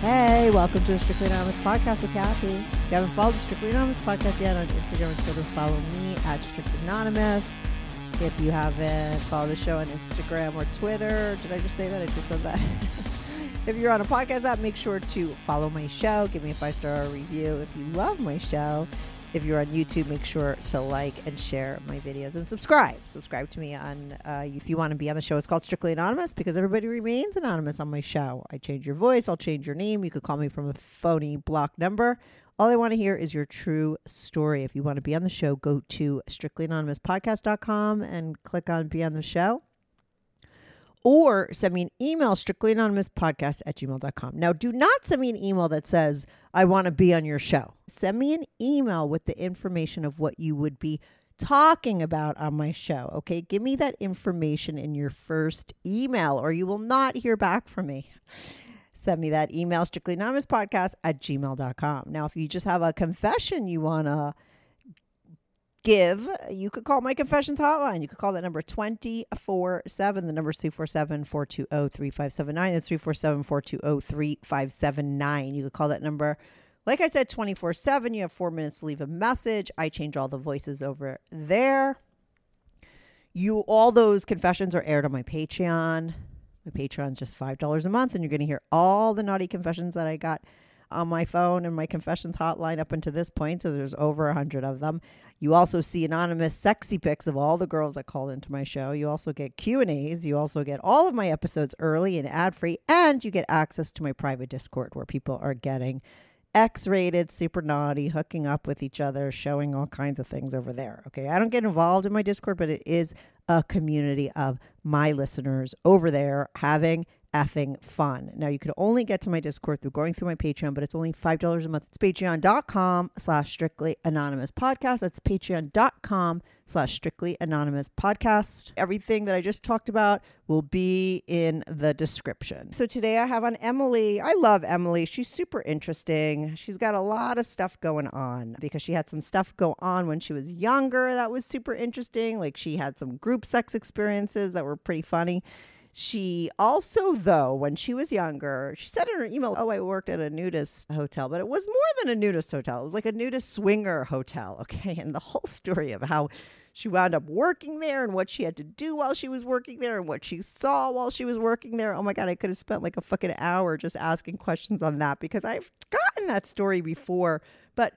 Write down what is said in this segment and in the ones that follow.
Hey, welcome to the Strictly Anonymous podcast with Kathy. If you haven't followed the Strictly Anonymous podcast yet on Instagram and Twitter, follow me at Strictly Anonymous. If you haven't followed the show on Instagram or Twitter, did I just say that? I just said that. if you're on a podcast app, make sure to follow my show. Give me a five star review if you love my show. If you're on YouTube, make sure to like and share my videos and subscribe. Subscribe to me on uh, if you want to be on the show. It's called Strictly Anonymous because everybody remains anonymous on my show. I change your voice, I'll change your name. You could call me from a phony block number. All I want to hear is your true story. If you want to be on the show, go to strictlyanonymouspodcast.com and click on Be on the Show or send me an email strictlyanonymouspodcast at gmail.com now do not send me an email that says i want to be on your show. Send me an email with the information of what you would be talking about on my show okay? Give me that information in your first email or you will not hear back from me. Send me that email strictlyanonymouspodcast at gmail.com now if you just have a confession you want to give, you could call my confessions hotline. You could call that number 24 7. The number is 247 420 3579. That's 347 420 3579. You could call that number, like I said, 24 7. You have four minutes to leave a message. I change all the voices over there. You all those confessions are aired on my Patreon. My Patreon's just five dollars a month, and you're going to hear all the naughty confessions that I got on my phone and my confessions hotline up until this point. So there's over a hundred of them. You also see anonymous sexy pics of all the girls that called into my show. You also get Q and A's. You also get all of my episodes early and ad free, and you get access to my private Discord where people are getting X-rated, super naughty, hooking up with each other, showing all kinds of things over there. Okay, I don't get involved in my Discord, but it is a community of my listeners over there having effing fun. Now you can only get to my Discord through going through my Patreon, but it's only five dollars a month. It's patreon.com slash strictly anonymous podcast. That's patreon.com slash strictly anonymous podcast. Everything that I just talked about will be in the description. So today I have on Emily. I love Emily. She's super interesting. She's got a lot of stuff going on because she had some stuff go on when she was younger that was super interesting. Like she had some group sex experiences that were pretty funny. She also, though, when she was younger, she said in her email, Oh, I worked at a nudist hotel, but it was more than a nudist hotel. It was like a nudist swinger hotel. Okay. And the whole story of how she wound up working there and what she had to do while she was working there and what she saw while she was working there. Oh my God, I could have spent like a fucking hour just asking questions on that because I've gotten that story before. But,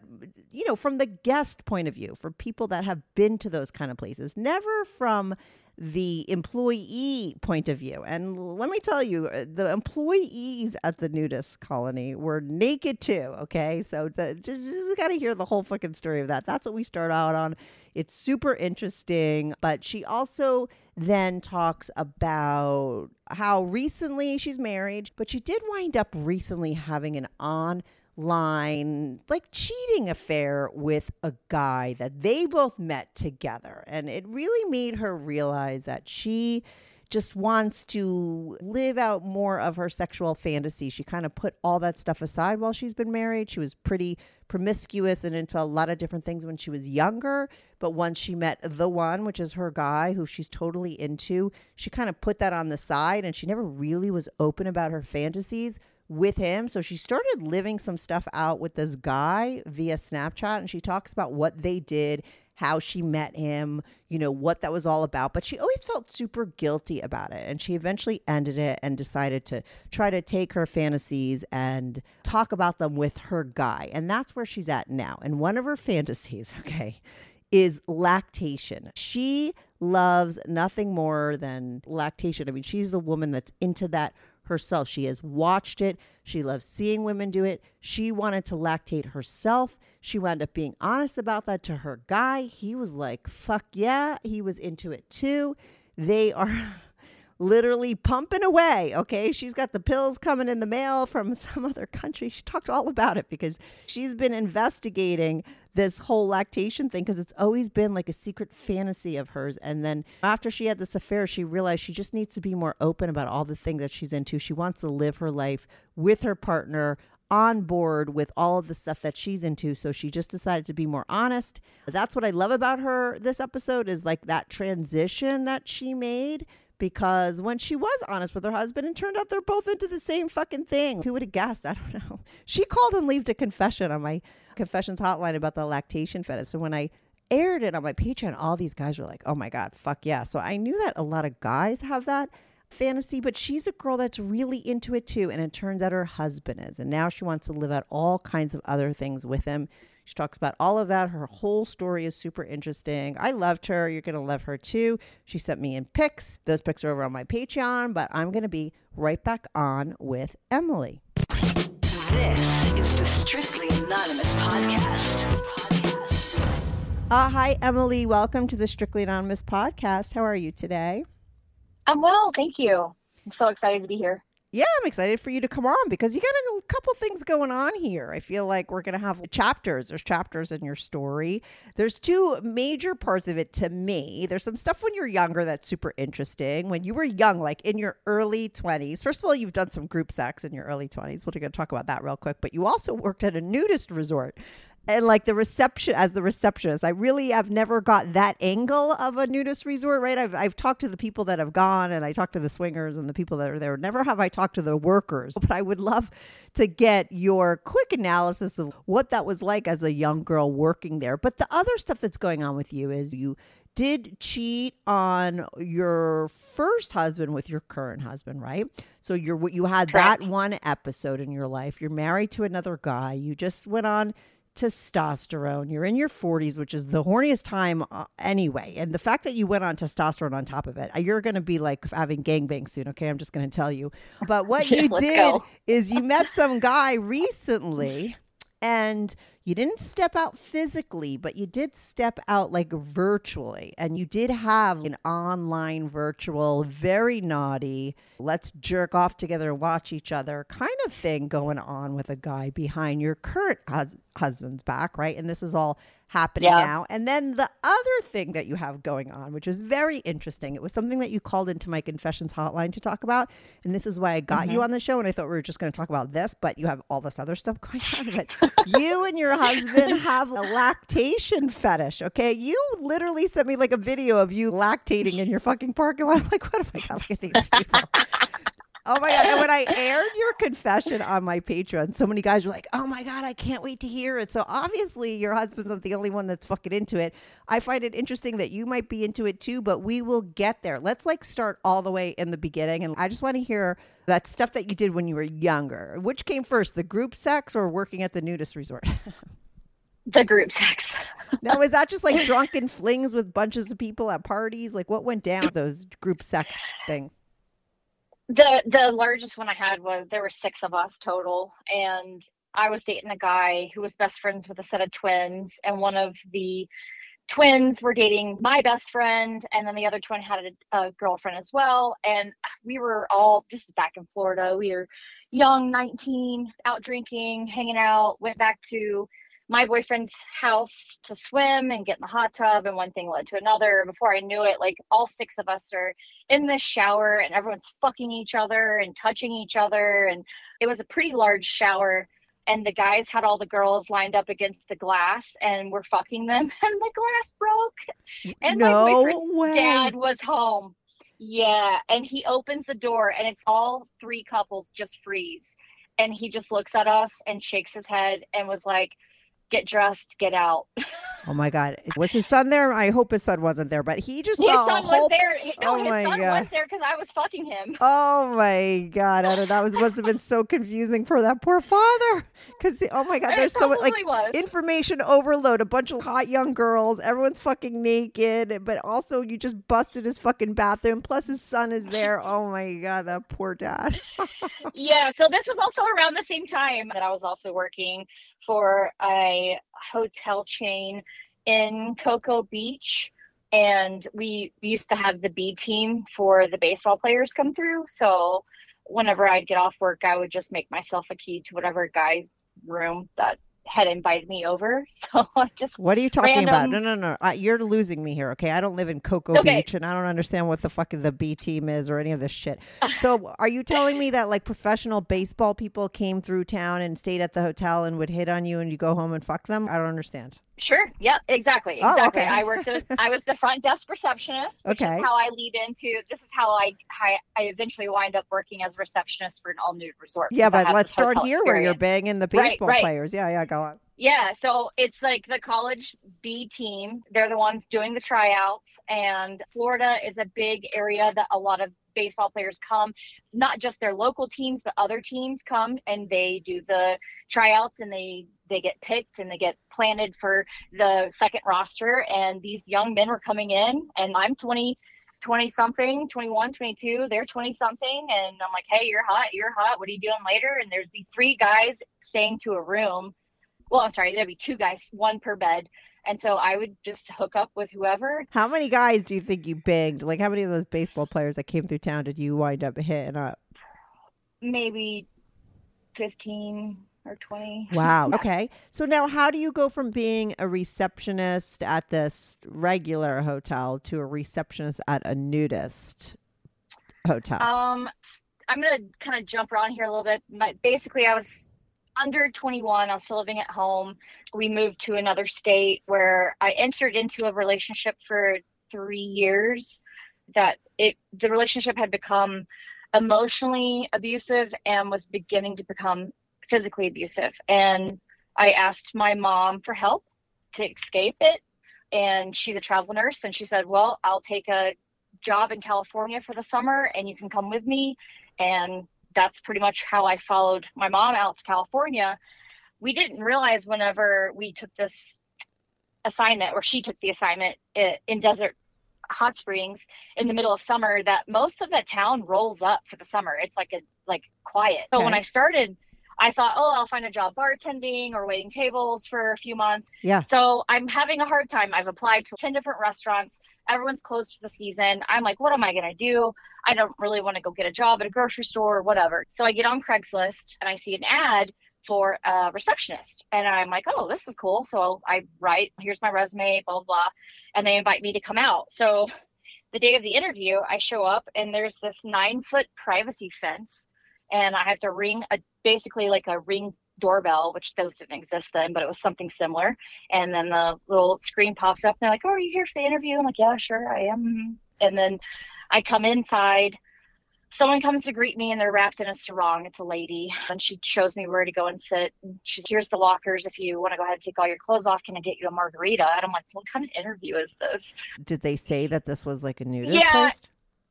you know, from the guest point of view, for people that have been to those kind of places, never from the employee point of view. And let me tell you, uh, the employees at the nudist colony were naked too. Okay. So the, just, just got to hear the whole fucking story of that. That's what we start out on. It's super interesting. But she also then talks about how recently she's married, but she did wind up recently having an on line like cheating affair with a guy that they both met together and it really made her realize that she just wants to live out more of her sexual fantasy. She kind of put all that stuff aside while she's been married. She was pretty promiscuous and into a lot of different things when she was younger. But once she met the one, which is her guy who she's totally into, she kind of put that on the side and she never really was open about her fantasies with him. So she started living some stuff out with this guy via Snapchat and she talks about what they did, how she met him, you know, what that was all about. But she always felt super guilty about it. And she eventually ended it and decided to try to take her fantasies and talk about them with her guy. And that's where she's at now. And one of her fantasies, okay, is lactation. She loves nothing more than lactation. I mean, she's a woman that's into that herself. She has watched it. She loves seeing women do it. She wanted to lactate herself. She wound up being honest about that to her guy. He was like, fuck yeah. He was into it too. They are. literally pumping away. Okay. She's got the pills coming in the mail from some other country. She talked all about it because she's been investigating this whole lactation thing because it's always been like a secret fantasy of hers. And then after she had this affair, she realized she just needs to be more open about all the things that she's into. She wants to live her life with her partner on board with all of the stuff that she's into so she just decided to be more honest that's what i love about her this episode is like that transition that she made because when she was honest with her husband and turned out they're both into the same fucking thing. Who would have guessed? I don't know. She called and left a confession on my confessions hotline about the lactation fetish. So when I aired it on my Patreon, all these guys were like, oh my God, fuck yeah. So I knew that a lot of guys have that fantasy, but she's a girl that's really into it too. And it turns out her husband is. And now she wants to live out all kinds of other things with him. She talks about all of that. Her whole story is super interesting. I loved her. You're going to love her too. She sent me in pics. Those pics are over on my Patreon, but I'm going to be right back on with Emily. This is the Strictly Anonymous podcast. Uh, hi, Emily. Welcome to the Strictly Anonymous podcast. How are you today? I'm well, thank you. I'm so excited to be here yeah, I'm excited for you to come on because you got a couple things going on here. I feel like we're going to have chapters. There's chapters in your story. There's two major parts of it to me. There's some stuff when you're younger that's super interesting. When you were young, like in your early 20s, first of all, you've done some group sex in your early 20s. We're going to talk about that real quick. But you also worked at a nudist resort and like the reception as the receptionist i really have never got that angle of a nudist resort right I've, I've talked to the people that have gone and i talked to the swingers and the people that are there never have i talked to the workers but i would love to get your quick analysis of what that was like as a young girl working there but the other stuff that's going on with you is you did cheat on your first husband with your current husband, right? So you're you had Correct. that one episode in your life. You're married to another guy. You just went on testosterone. You're in your 40s, which is the horniest time uh, anyway. And the fact that you went on testosterone on top of it, uh, you're going to be like having gangbang soon. Okay. I'm just going to tell you. But what yeah, you did go. is you met some guy recently and you didn't step out physically, but you did step out like virtually. And you did have an online virtual, very naughty, let's jerk off together and watch each other kind of thing going on with a guy behind your current hus- husband's back, right? And this is all happening yeah. now. And then the other thing that you have going on, which is very interesting, it was something that you called into my confessions hotline to talk about. And this is why I got mm-hmm. you on the show. And I thought we were just going to talk about this, but you have all this other stuff going on. But you and your husband have a lactation fetish. Okay. You literally sent me like a video of you lactating in your fucking parking lot. I'm like, what have I got? Look at these people. Oh my god! And when I aired your confession on my Patreon, so many guys were like, "Oh my god, I can't wait to hear it." So obviously, your husband's not the only one that's fucking into it. I find it interesting that you might be into it too, but we will get there. Let's like start all the way in the beginning, and I just want to hear that stuff that you did when you were younger. Which came first, the group sex or working at the nudist resort? the group sex. now, is that just like drunken flings with bunches of people at parties? Like, what went down with those group sex things? The the largest one I had was there were six of us total, and I was dating a guy who was best friends with a set of twins, and one of the twins were dating my best friend, and then the other twin had a, a girlfriend as well. And we were all this was back in Florida. We were young, 19, out drinking, hanging out, went back to my boyfriend's house to swim and get in the hot tub and one thing led to another before i knew it like all six of us are in the shower and everyone's fucking each other and touching each other and it was a pretty large shower and the guys had all the girls lined up against the glass and were fucking them and the glass broke and no my boyfriend's way. dad was home yeah and he opens the door and it's all three couples just freeze and he just looks at us and shakes his head and was like, "Get dressed, get out." Oh my God. Was his son there? I hope his son wasn't there, but he just His son whole was there. No, Oh his my son God. was there because I was fucking him. Oh my God, Anna, that was must have been so confusing for that poor father. Because oh my God, there's so much like was. information overload. A bunch of hot young girls, everyone's fucking naked, but also you just busted his fucking bathroom. Plus his son is there. Oh my God, that poor dad. yeah, so this was also around the same time that I was also working for a hotel chain in Cocoa Beach. And we used to have the B team for the baseball players come through. So whenever I'd get off work, I would just make myself a key to whatever guy's room that had invited me over. So I just What are you talking about? No, Random- no, no. Uh, you're losing me here. Okay, I don't live in Cocoa Okay. Beach, and I don't understand what the fuck the B team is or any of this shit. So, are you telling me that like professional baseball people came through town and stayed at the hotel and would hit on you, and you go home and fuck them? I don't understand. Sure. Yep. Exactly. Oh, Exactly. okay. I worked. At, I was the front desk receptionist, which Okay. is how I lead into. This is how I I, I eventually wind up working as a receptionist for an all nude resort. Yeah, but let's start here where you're banging the Right, baseball right. players. Yeah, yeah, go on. Yeah, so it's like the college B team. They're the ones doing the tryouts, and Florida is a big area that a lot of baseball players come. Not just their local teams, but other teams come and they do the tryouts, and they they get picked and they get planted for the second roster. And these young men were coming in, and I'm 20. 20 something 21 22 they're 20 something and i'm like hey you're hot you're hot what are you doing later and there's be three guys staying to a room well, I'm sorry, there'd be two guys, one per bed. And so I would just hook up with whoever. How many guys do you think you banged? Like, how many of those baseball players that came through town did you wind up hitting up? Maybe 15 or 20. Wow. Okay. So now, how do you go from being a receptionist at this regular hotel to a receptionist at a nudist hotel? Um, I'm going to kind of jump around here a little bit. My, basically, I was under 21. I was still living at home. We moved to another state where I entered into a relationship for three years that it the relationship had become emotionally abusive and was beginning to become physically abusive and i asked my mom for help to escape it and she's a travel nurse and she said well i'll take a job in california for the summer and you can come with me and that's pretty much how i followed my mom out to california. We didn't realize whenever we took this assignment or she took the assignment in desert hot springs in the middle of summer that most of the town rolls up for the summer. It's like a like quiet. So when i started i thought oh i'll find a job bartending or waiting tables for a few months yeah. so i'm having a hard time i've applied to 10 different restaurants everyone's closed for the season i'm like what am i going to do i don't really want to go get a job at a grocery store or whatever so i get on craigslist and i see an ad for a receptionist. And I'm like, oh, this is cool. So I write, here's my resume, blah, blah, blah. And they invite me to come out. So the day of the interview, I show up and there's this nine foot privacy fence. And I have to ring a basically like a ring doorbell, which those didn't exist then, but it was something similar. And then the little screen pops up and they're like, oh, are you here for the interview? I'm like, yeah, sure, I am. And then I come inside someone comes to greet me and they're wrapped in a sarong. It's a lady, and she shows me where to go and sit. She's here's the lockers. If you want to go ahead and take all your clothes off, can I get you a margarita? And I'm like, what kind of interview is this? Did they say that this was like a nudist Yeah. place?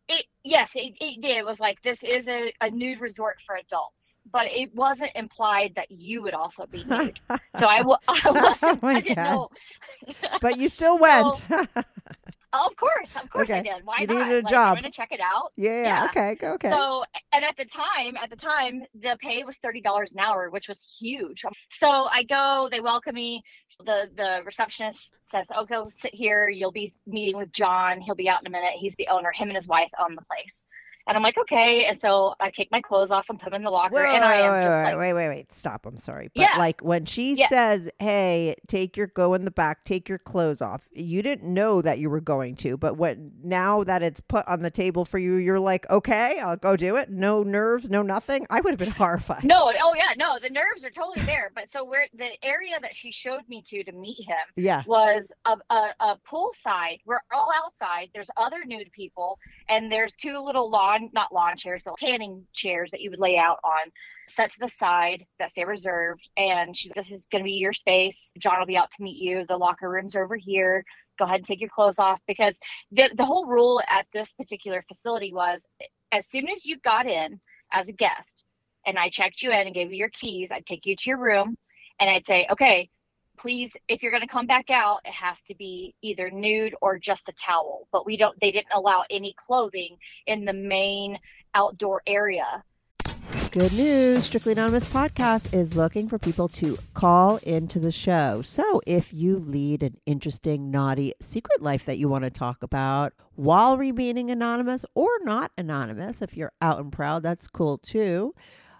It yes, it, it did. It was like this is a, a nude resort for adults, but it wasn't implied that you would also be nude. so I, w- I oh wasn't. Oh I didn't God. know. But you still went. Oh, of course, of course I did. Why You not? needed a like, job. I'm gonna check it out. yeah, Yeah. Okay. Okay. So, and at the time, at the time, the pay was thirty dollars an hour, which was huge. So I go, they welcome me. The the receptionist says, "Oh, go sit here. You'll be meeting with John. He'll be out in a minute. He's the owner. Him and his wife own the place." And I'm like, "Okay." And so I take my clothes off and put them in the locker, Wait, and I am wait, just wait, like, wait, wait, wait. Stop. I'm sorry. But Yeah. like when she Yeah. says, Hey, take your go in the back, take your clothes off, you didn't know that you were going to, but what now that it's put on the table for you, you're like, Okay, I'll go do it. No nerves, no nothing. I would have been horrified. "No, oh yeah, no, the nerves are totally there." But so where the area that she showed me to to meet him Yeah. was a, a, a pool side. We're all outside. There's other nude people, and there's two little lawn lawn, not lawn chairs, but tanning chairs that you would lay out on, set to the side that stay reserved. And she's this is going to be your space. John will be out to meet you. The locker room's are over here. Go ahead and take your clothes off because the the whole rule at this particular facility was as soon as you got in as a guest and I checked you in and gave you your keys, I'd take you to your room and I'd say, okay, please, if you're going to come back out, it has to be either nude or just a towel. But we don't, they didn't allow any clothing in the main outdoor area. Good news. Strictly Anonymous podcast is looking for people to call into the show. So if you lead an interesting, naughty secret life that you want to talk about while remaining anonymous or not anonymous, if you're out and proud, that's cool too.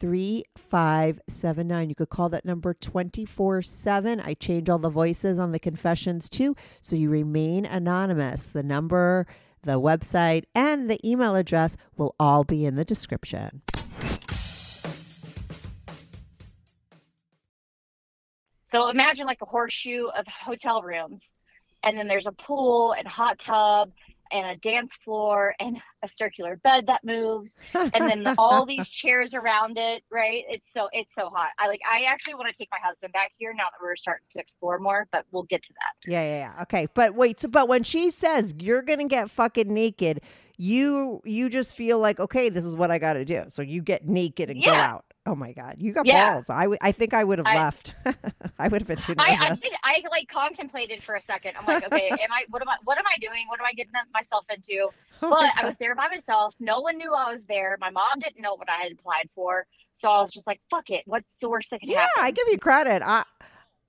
3579. You could call that number 24 7. I change all the voices on the confessions too, so you remain anonymous. The number, the website, and the email address will all be in the description. So imagine like a horseshoe of hotel rooms, and then there's a pool and hot tub and a dance floor and a circular bed that moves and then all these chairs around it right it's so it's so hot i like i actually want to take my husband back here now that we're starting to explore more but we'll get to that Yeah, yeah, yeah. Okay, but wait. So, but when she says you're gonna get fucking naked, you you just feel like okay, this is what I got to do. So you get naked and go out. Oh my god, you got Yeah. balls. I I think I would have I- left. I would have been too nervous. I, I think I like contemplated for a second. I'm like, okay, am I what am I what am I doing? What am I getting myself into? Oh But I was there by myself. No one knew I was there. My mom didn't know what I had applied for. So I was just like, fuck it. What's the worst that can yeah, happen? I give you credit. I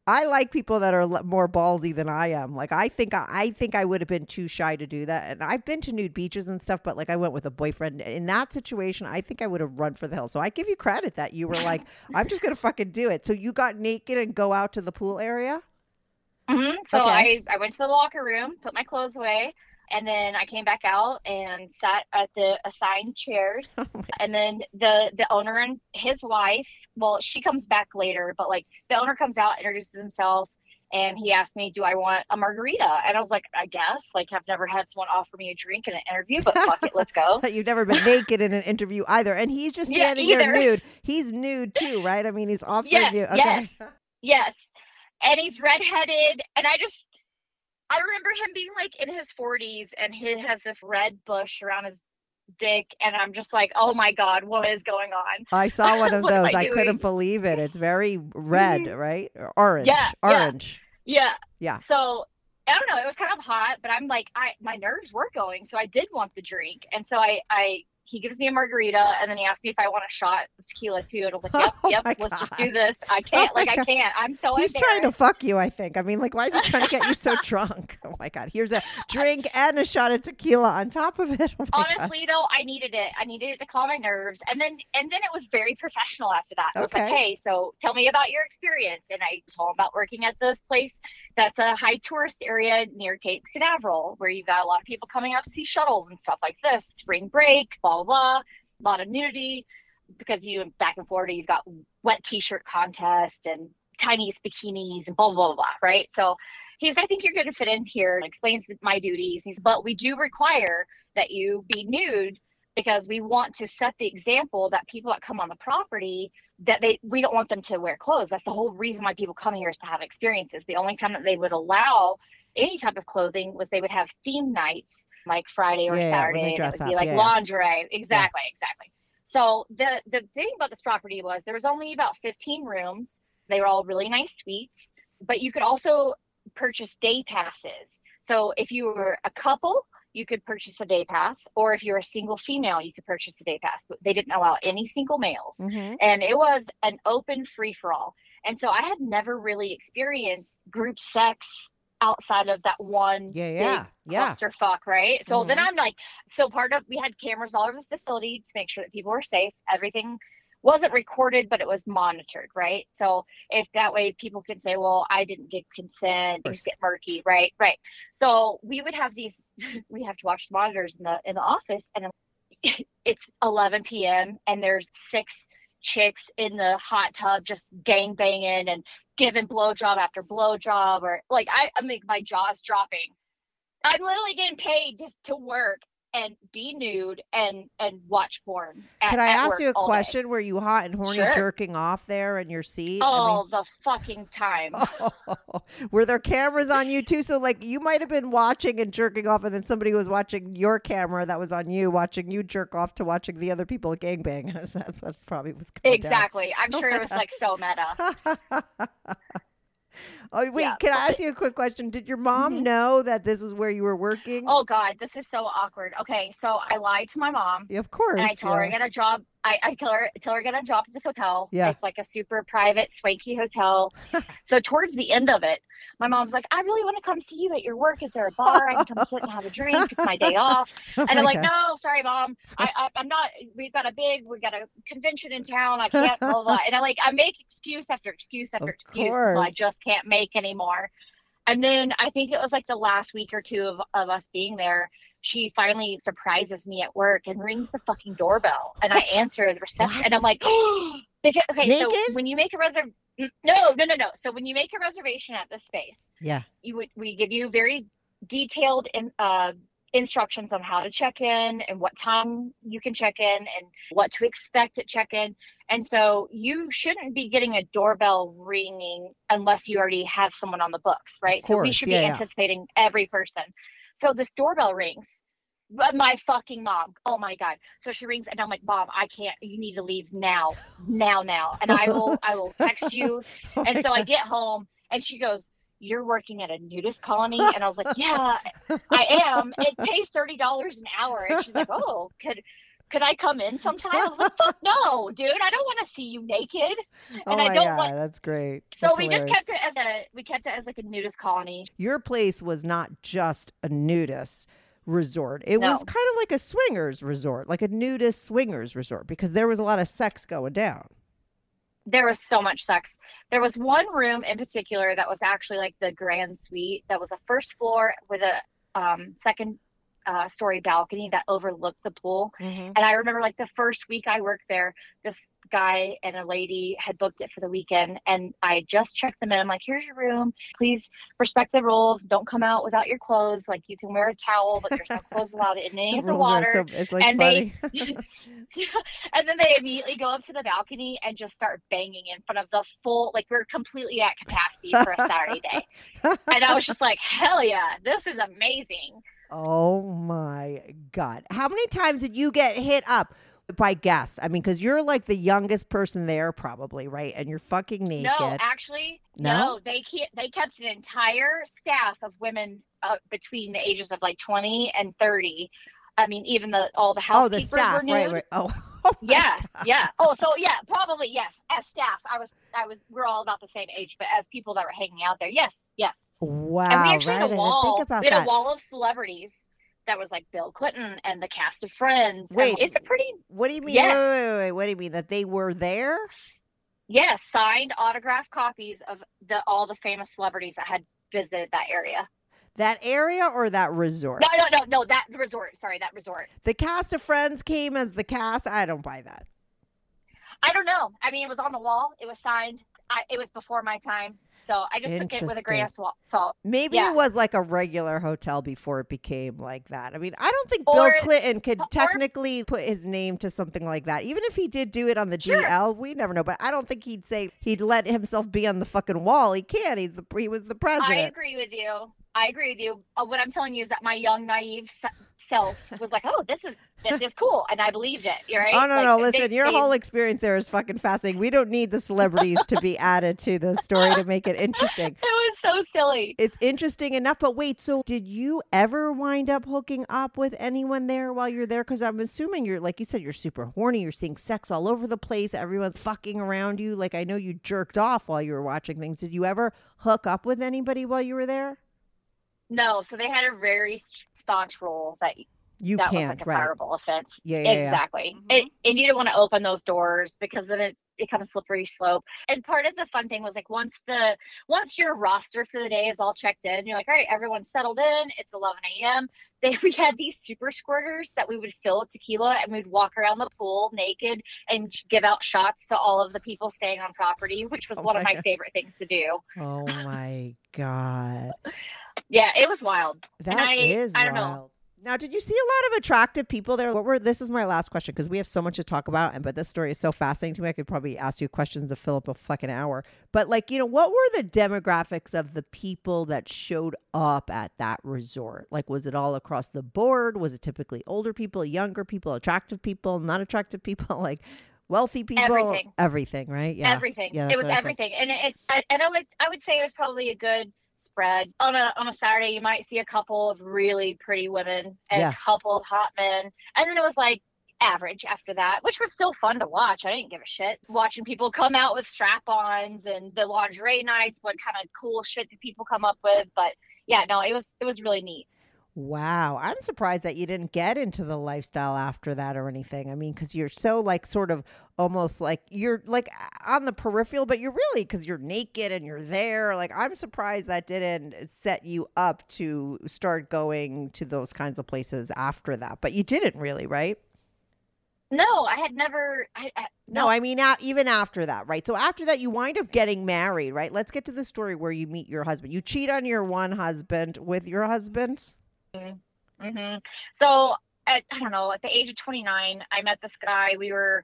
I like people that are more ballsy than I am. Like I think I, I think I would have been too shy to do that. And I've been to nude beaches and stuff, but like I went with a boyfriend. In that situation, I think I would have run for the hills. So I give you credit that you were like, I'm just gonna fucking do it. So you got naked and go out to the pool area. hmm So Okay. I, I went to the locker room, put my clothes away, and then I came back out and sat at the assigned chairs. and then the the owner and his wife, well, she comes back later, but like the owner comes out, introduces himself, and he asked me, "Do I want a margarita?" And I was like, "I guess." Like I've never had someone offer me a drink in an interview, but fuck it, let's go. That you've never been naked in an interview either. And he's just Yeah, standing there nude. He's nude too, right? I mean, he's offering Yes, you. Okay. yes. Yes. And he's redheaded. And I just, I remember him being like in his 40s and he has this red bush around his dick. And I'm just like, oh my God, what is going on? I saw one of those. I I, couldn't believe it. It's very red, mm-hmm. right? Or orange. Yeah, yeah. orange. Yeah. Yeah. So I don't know. It was kind of hot, but I'm like, I my nerves were going. So I did want the drink. And so I, I, he gives me a margarita and then he asked me if I want a shot of tequila too. And I was like, yep, Oh yep, let's just do this. I oh can't, Oh like, I can't. I'm so He's trying to fuck you, I think. I mean, like, why is he trying to get you so drunk? Oh my God. Here's a drink and a shot of tequila on top of it. Oh my God. honestly though i needed it i needed it to calm my nerves and then and then it was very professional after that i was like hey so tell me about your experience and i told him about working at this place that's a high tourist area near cape canaveral where you've got a lot of people coming out to see shuttles and stuff like this spring break blah blah a lot of nudity. Because you back in florida you've got wet t-shirt contest and tiniest bikinis and blah blah blah, blah right? So he's i think you're going to fit in here. And explains my duties. He's but we do require that you be nude because we want to set the example that people that come on the property that they we don't want them to wear clothes. That's the whole reason why people come here is to have experiences. The only time that they would allow any type of clothing was they would have theme nights like friday or Yeah, saturday and it would be like yeah. lingerie. Exactly exactly. So the the thing about this property was there was only about 15 rooms. They were all really nice suites but you could also purchase day passes. So if you were a couple you could purchase a day pass or if you're a single female you could purchase the day pass but they didn't allow any single males. Mhm. and it was an open free for all and so i had never really experienced group sex outside of that one Yeah, big yeah, yeah. clusterfuck, right? So then Mhm. I'm like, so part of we had cameras all over the facility to make sure that people were safe. Everything wasn't recorded, but it was monitored, right? So if that way people can say, well, I didn't give consent, things get murky, right? Right. So we would have these, we have to watch the monitors in the in the office, and it's 11 p.m. and there's six chicks in the hot tub just gang banging and giving blowjob after blowjob, or like I, I make my jaws dropping. I'm literally getting paid just to work and be nude and and watch porn. At, Can I ask you a all day. question? Were you hot and horny Sure. jerking off there in your seat? I All the fucking time. mean- were there cameras on you too? So like you might have been watching and jerking off, and then somebody was watching your camera that was on you, watching you jerk off to watching the other people gangbang. That's what probably was going down. Exactly. I'm sure it was like so meta. Oh wait, Yeah, can I ask you a quick question? Did your mom Mhm. know that this is where you were working? Oh God, this is so awkward. Okay, so I lied to my mom Yeah, of course. and I tell her I yeah. got a job. I, I tell her tell her I got a job at this hotel. Yeah. It's like a super private, swanky hotel. so towards the end of it, my mom's like, I really want to come see you at your work. Is there a bar? I can come sit and have a drink. It's my day off. Oh And I'm like, no, sorry, mom. I, I I'm not. We've got a big. we've got a convention in town. I can't. Blah, blah, blah. And I like I make excuse after excuse after Of excuse until I just can't make anymore. And then I think it was like the last week or two of, of us being there. She finally surprises me at work and rings the fucking doorbell. And I answer the reception, and I'm like, because, okay, Naked? so when you make a reserv, no, no, no, no. So when you make a reservation at this space, Yeah. you would we give you very detailed in, uh, instructions on how to check in and what time you can check in and what to expect at check in. And so you shouldn't be getting a doorbell ringing unless you already have someone on the books, right? so we should yeah, be yeah. anticipating every person. So this doorbell rings. But my fucking mom. Oh my god. So she rings and I'm like, "Mom, I can't. You need to leave now. Now, now." And I will I will text you Oh and so I get home and she goes, You're working at a nudist colony? And I was like, Yeah, I am. It pays thirty dollars an hour. And she's like, Oh, could could I come in sometime? I was like, Fuck no, dude. I don't want to see you naked. Oh and I my don't God, want that's great. so That's we just kept it as a we kept it as like a nudist colony. your place was not just a nudist resort. It No. was kind of like a swingers resort, like a nudist swingers resort, because there was a lot of sex going down. There was so much sex. There was one room in particular that was actually like the grand suite that was a first floor with a um, second uh, story balcony that overlooked the pool. And I remember like the first week I worked there, this guy and a lady had booked it for the weekend. And I just checked them in. I'm like, here's your room. Please respect the rules. Don't come out without your clothes. Like you can wear a towel, but there's no clothes allowed in any of the water. so- it's like and funny. they and then they immediately go up to the balcony and just start banging in front of the full like we're completely at capacity for a Saturday day. And I was just like, hell yeah, this is amazing. Oh my God. How many times did you get hit up by guests? I mean, because you're like the youngest person there, probably, right? And you're fucking naked. No, actually, No? no. They kept they kept an entire staff of women uh, between the ages of like twenty and thirty. I mean, even the all the housekeepers oh, the staff, were nude. right? Right. Oh, oh Yeah, God. yeah. Oh, so yeah, probably yes. As staff, I was, I was. We're all about the same age, but as people that were hanging out there, yes, yes. Wow. and we actually right? had a wall. We had that. a wall of celebrities that was like Bill Clinton and the cast of Friends. and Wait. it's a pretty What do you mean? Yes. Wait, wait, wait, wait. What do you mean that they were there? yes signed autographed copies of the all the famous celebrities that had visited that area. That area or that resort? No, no, no, no. That resort. Sorry, that resort. The cast of Friends came as the cast. I don't buy that. I don't know. I mean, it was on the wall. It was signed. I, it was before my time, so I just took it with a grain of salt. Maybe Yeah. it was like a regular hotel before it became like that. I mean, I don't think Or- Bill Clinton could or- technically put his name to something like that. Even if he did do it on the Sure. GL, we never know. But I don't think he'd say he'd let himself be on the fucking wall. He can't. He's the he was the president. I agree with you. I agree with you. Uh, what I'm telling you is that my young, naive self was like, "Oh, this is this is cool," and I believed it. You're right. Oh no Like, no! they- Listen, your they- whole experience there is fucking fascinating. We don't need the celebrities to be added to the story to make it interesting. It was so silly. It's interesting enough, but wait. So, did you ever wind up hooking up with anyone there while you're there? Because I'm assuming you're, like you said, you're super horny. You're seeing sex all over the place. Everyone's fucking around you. Like I know you jerked off while you were watching things. Did you ever hook up with anybody while you were there? No, so they had a very staunch rule that You that can't, was like a right? fireable offense. Yeah, yeah, yeah. exactly. Mhm. It, and you don't want to open those doors because then it becomes a slippery slope. And part of the fun thing was like once the once your roster for the day is all checked in, you're like, all right, everyone's settled in. It's 11 a.m. They we had these super squirters that we would fill with tequila and we'd walk around the pool naked and give out shots to all of the people staying on property, which was Oh one of my my God. favorite things to do. Oh my god, Yeah, it was wild. that I- is I don't know. wild. Now, did you see a lot of attractive people there? What were? This is my last question because we have so much to talk about, and but this story is so fascinating to me. I could probably ask you questions to fill up a fucking hour. But like, you know, what were the demographics of the people that showed up at that resort? Like, was it all across the board? Was it typically older people, younger people, attractive people, not attractive people, like wealthy people? Everything. Everything, right? Yeah. everything. Yeah, it was I everything, and it, it and I would I would say it was probably a good spread on a on a Saturday. You might see a couple of really pretty women and Yeah. a couple of hot men, and then it was like average after that, which was still fun to watch. I didn't give a shit watching people come out with strap-ons and the lingerie nights. What kind of cool shit did people come up with? But yeah, no, it was it was really neat. Wow. I'm surprised that you didn't get into the lifestyle after that or anything. I mean, because you're so like sort of almost like you're like on the peripheral, but you're really because you're naked and you're there. Like, I'm surprised that didn't set you up to start going to those kinds of places after that. But you didn't really, right? No, I had never. I, I, No, I mean, even after that, right? So after that, you wind up getting married, right? Let's get to the story where you meet your husband. You cheat on your one husband with your husband. Hmm So at, I don't know, at the age of 29, I met this guy. We were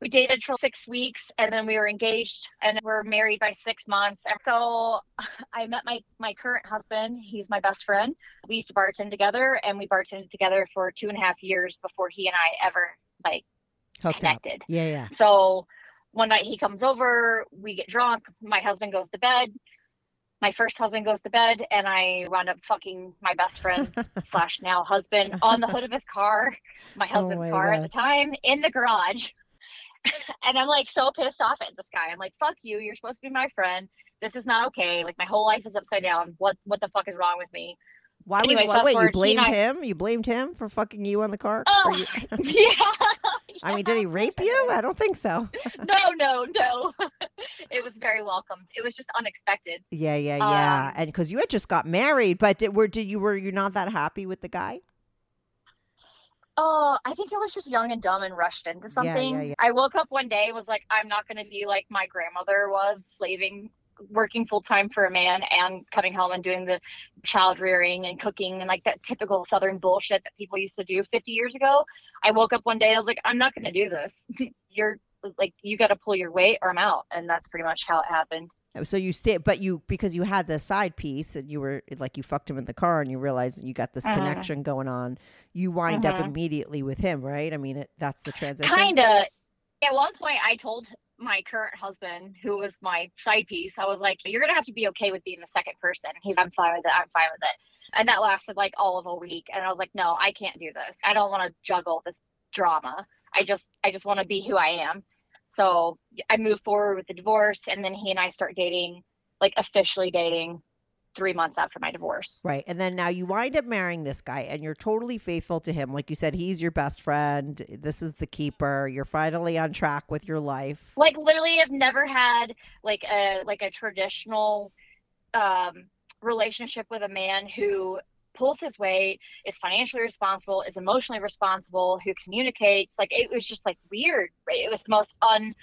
we dated for six weeks, and then we were engaged, and we're married by six months. And so I met my my current husband. He's my best friend. We used to bartend together, and we bartended together for two and a half years before he and I ever like Hooked up. connected. Yeah, yeah. So one night he comes over, we get drunk, my husband goes to bed. My first husband goes to bed, and I wound up fucking my best friend slash now husband on the hood of his car, my oh husband's Oh my car at the time, in the garage. and I'm like so pissed off at this guy. I'm like, fuck you, you're supposed to be my friend. This is not okay. Like my whole life is upside down. What what the fuck is wrong with me? Why was Anyway, why, wait? You forward, he blamed I- him? You blamed him for fucking you on the car? Oh, you- yeah. I mean, did he rape you? I don't think so. no, no, no. it was very welcomed. It was just unexpected. Yeah, yeah, yeah. Um, and because you had just got married, but did, were did you were you not that happy with the guy? Oh, I think I was just young and dumb and rushed into Yeah, yeah, something. yeah. I woke up one day and was like, I'm not going to be like my grandmother was, slaving, working full time for a man and coming home and doing the child rearing and cooking and like that typical Southern bullshit that people used to do 50 years ago. I woke up one day and I was like, I'm not going to do this. You're like, you got to pull your weight or I'm out. And that's pretty much how it happened. So you stayed, but you because you had the side piece and you were like you fucked him in the car and you realized you got this Mhm. connection going on. You wind up Mhm. immediately with him, right? I mean, it, that's the transition. kind of at one point i told my current husband who was my side piece i was like you're gonna have to be okay with being the second person. He's i'm fine with it. I'm fine with it. And that lasted like all of a week and i was like no i can't do this. I don't want to juggle this drama. I just i just want to be who i am. So i moved forward with the divorce and then he and i start dating like officially dating three months after my divorce Right. And then now you wind up marrying this guy and you're totally faithful to him. Like you said, he's your best friend. This is the keeper. You're finally on track with your life. like literally i've never had like a like a traditional um relationship with a man who pulls his weight is financially responsible is emotionally responsible who communicates like it was just like weird right it was the most un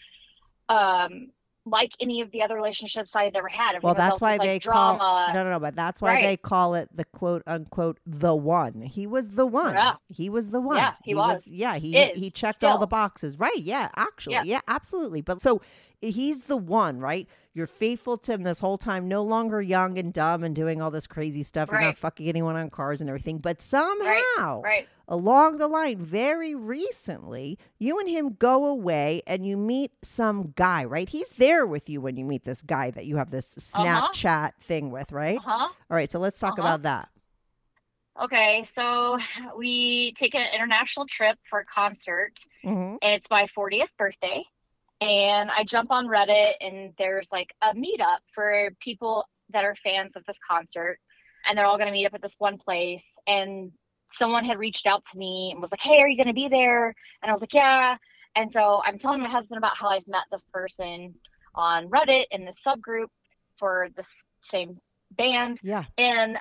um like any of the other relationships i had ever had Well, that's why was, like, they drama call no, no, no. But that's why Right. they call it the quote unquote the one. He was the one. Yeah. He was the one. Yeah, he was. Yeah, he Is, he checked all the boxes. Right. Yeah. Actually. Yeah. Yeah. Absolutely. But so he's the one, right? You're faithful to him this whole time. No longer young and dumb and doing all this crazy stuff. You're not fucking anyone on cars and everything. But somehow, right along the line, very recently, you and him go away and you meet some guy, right? He's there with you when you meet this guy that you have this Uh-huh. Snapchat thing with, right? uh-huh All right, so let's talk Uh-huh. about that. okay so we take an international trip for a concert hmm and it's my 40th birthday. And I jump on Reddit, and there's like a meetup for people that are fans of this concert. And they're all going to meet up at this one place. And someone had reached out to me and was like, Hey, are you going to be there? And I was like, Yeah. And so I'm telling my husband about how I've met this person on Reddit in this subgroup for this same band. Yeah. And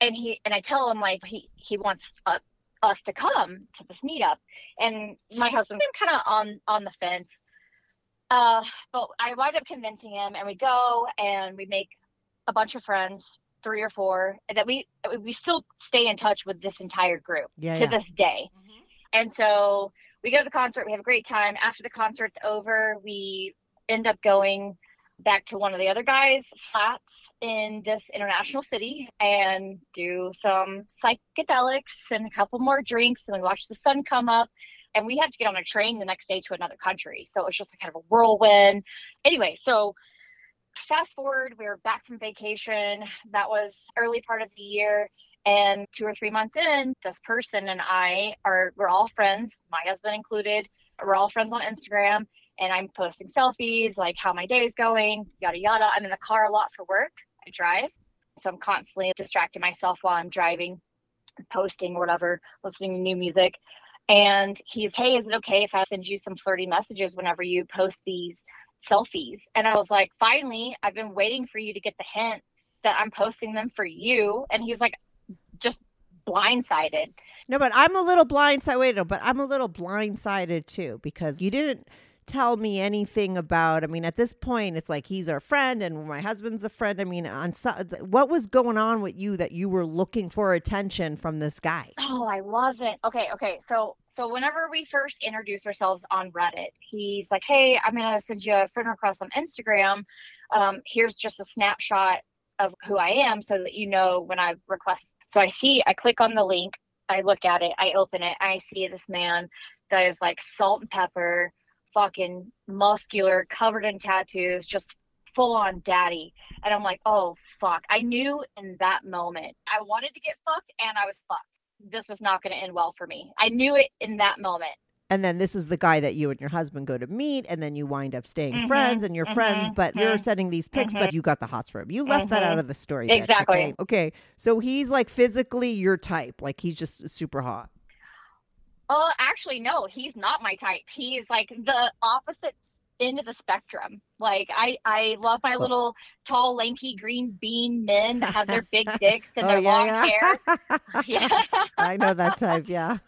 and he and I tell him like he he wants uh, us to come to this meetup. And my husband, I'm kind of on on the fence. Uh, but I wind up convincing him, and we go and we make a bunch of friends, three or four, that we we still stay in touch with this entire group Yeah. to yeah. this day. And so we go to the concert, we have a great time. After the concert's over, we end up going back to one of the other guys' flats in this international city and do some psychedelics and a couple more drinks and we watch the sun come up and we had to get on a train the next day to another country. So it was just kind of a whirlwind. Anyway so fast forward we were back from vacation. That was early part of the year. And two or three months in this person and i are we're all friends my husband included. We're all friends on instagram and i'm posting selfies like how my day is going yada yada. I'm in the car a lot for work. I drive. So i'm constantly distracting myself while i'm driving posting whatever listening to new music and he's hey is it okay if i send you some flirty messages whenever you post these selfies and i was like finally i've been waiting for you to get the hint that i'm posting them for you and he's like just blindsided No, but I'm a little blindsided. Wait, no, but I'm a little blindsided too because you didn't tell me anything about. I mean, at this point, it's like he's our friend and my husband's a friend. I mean, on so, what was going on with you that you were looking for attention from this guy? Oh, I wasn't. Okay, okay. So so whenever we first introduce ourselves on Reddit, he's like, Hey, I'm gonna send you a friend request on Instagram. Um, here's just a snapshot of who I am so that you know when I request. So I see, I click on the link, I look at it, I open it, I see this man that is like salt and pepper, fucking muscular, covered in tattoos, just full on daddy. And I'm like, oh fuck. I knew in that moment I wanted to get fucked and I was fucked. This was not going to end well for me. I knew it in that moment. And then this is the guy that you and your husband go to meet, and then you wind up staying Mhm, friends and you're friends, mhm, but you're mhm, sending these pics, but mhm. you got the hots for him. You left that Mhm. out of the story. Exactly. okay? okay. So he's like physically your type. Like he's just super hot. Oh, actually, no, he's not my type. He is like the opposite end of the spectrum. Like I, I love my little tall, lanky, green bean men that have their big dicks and oh, their long hair. Yeah. I know that type. Yeah.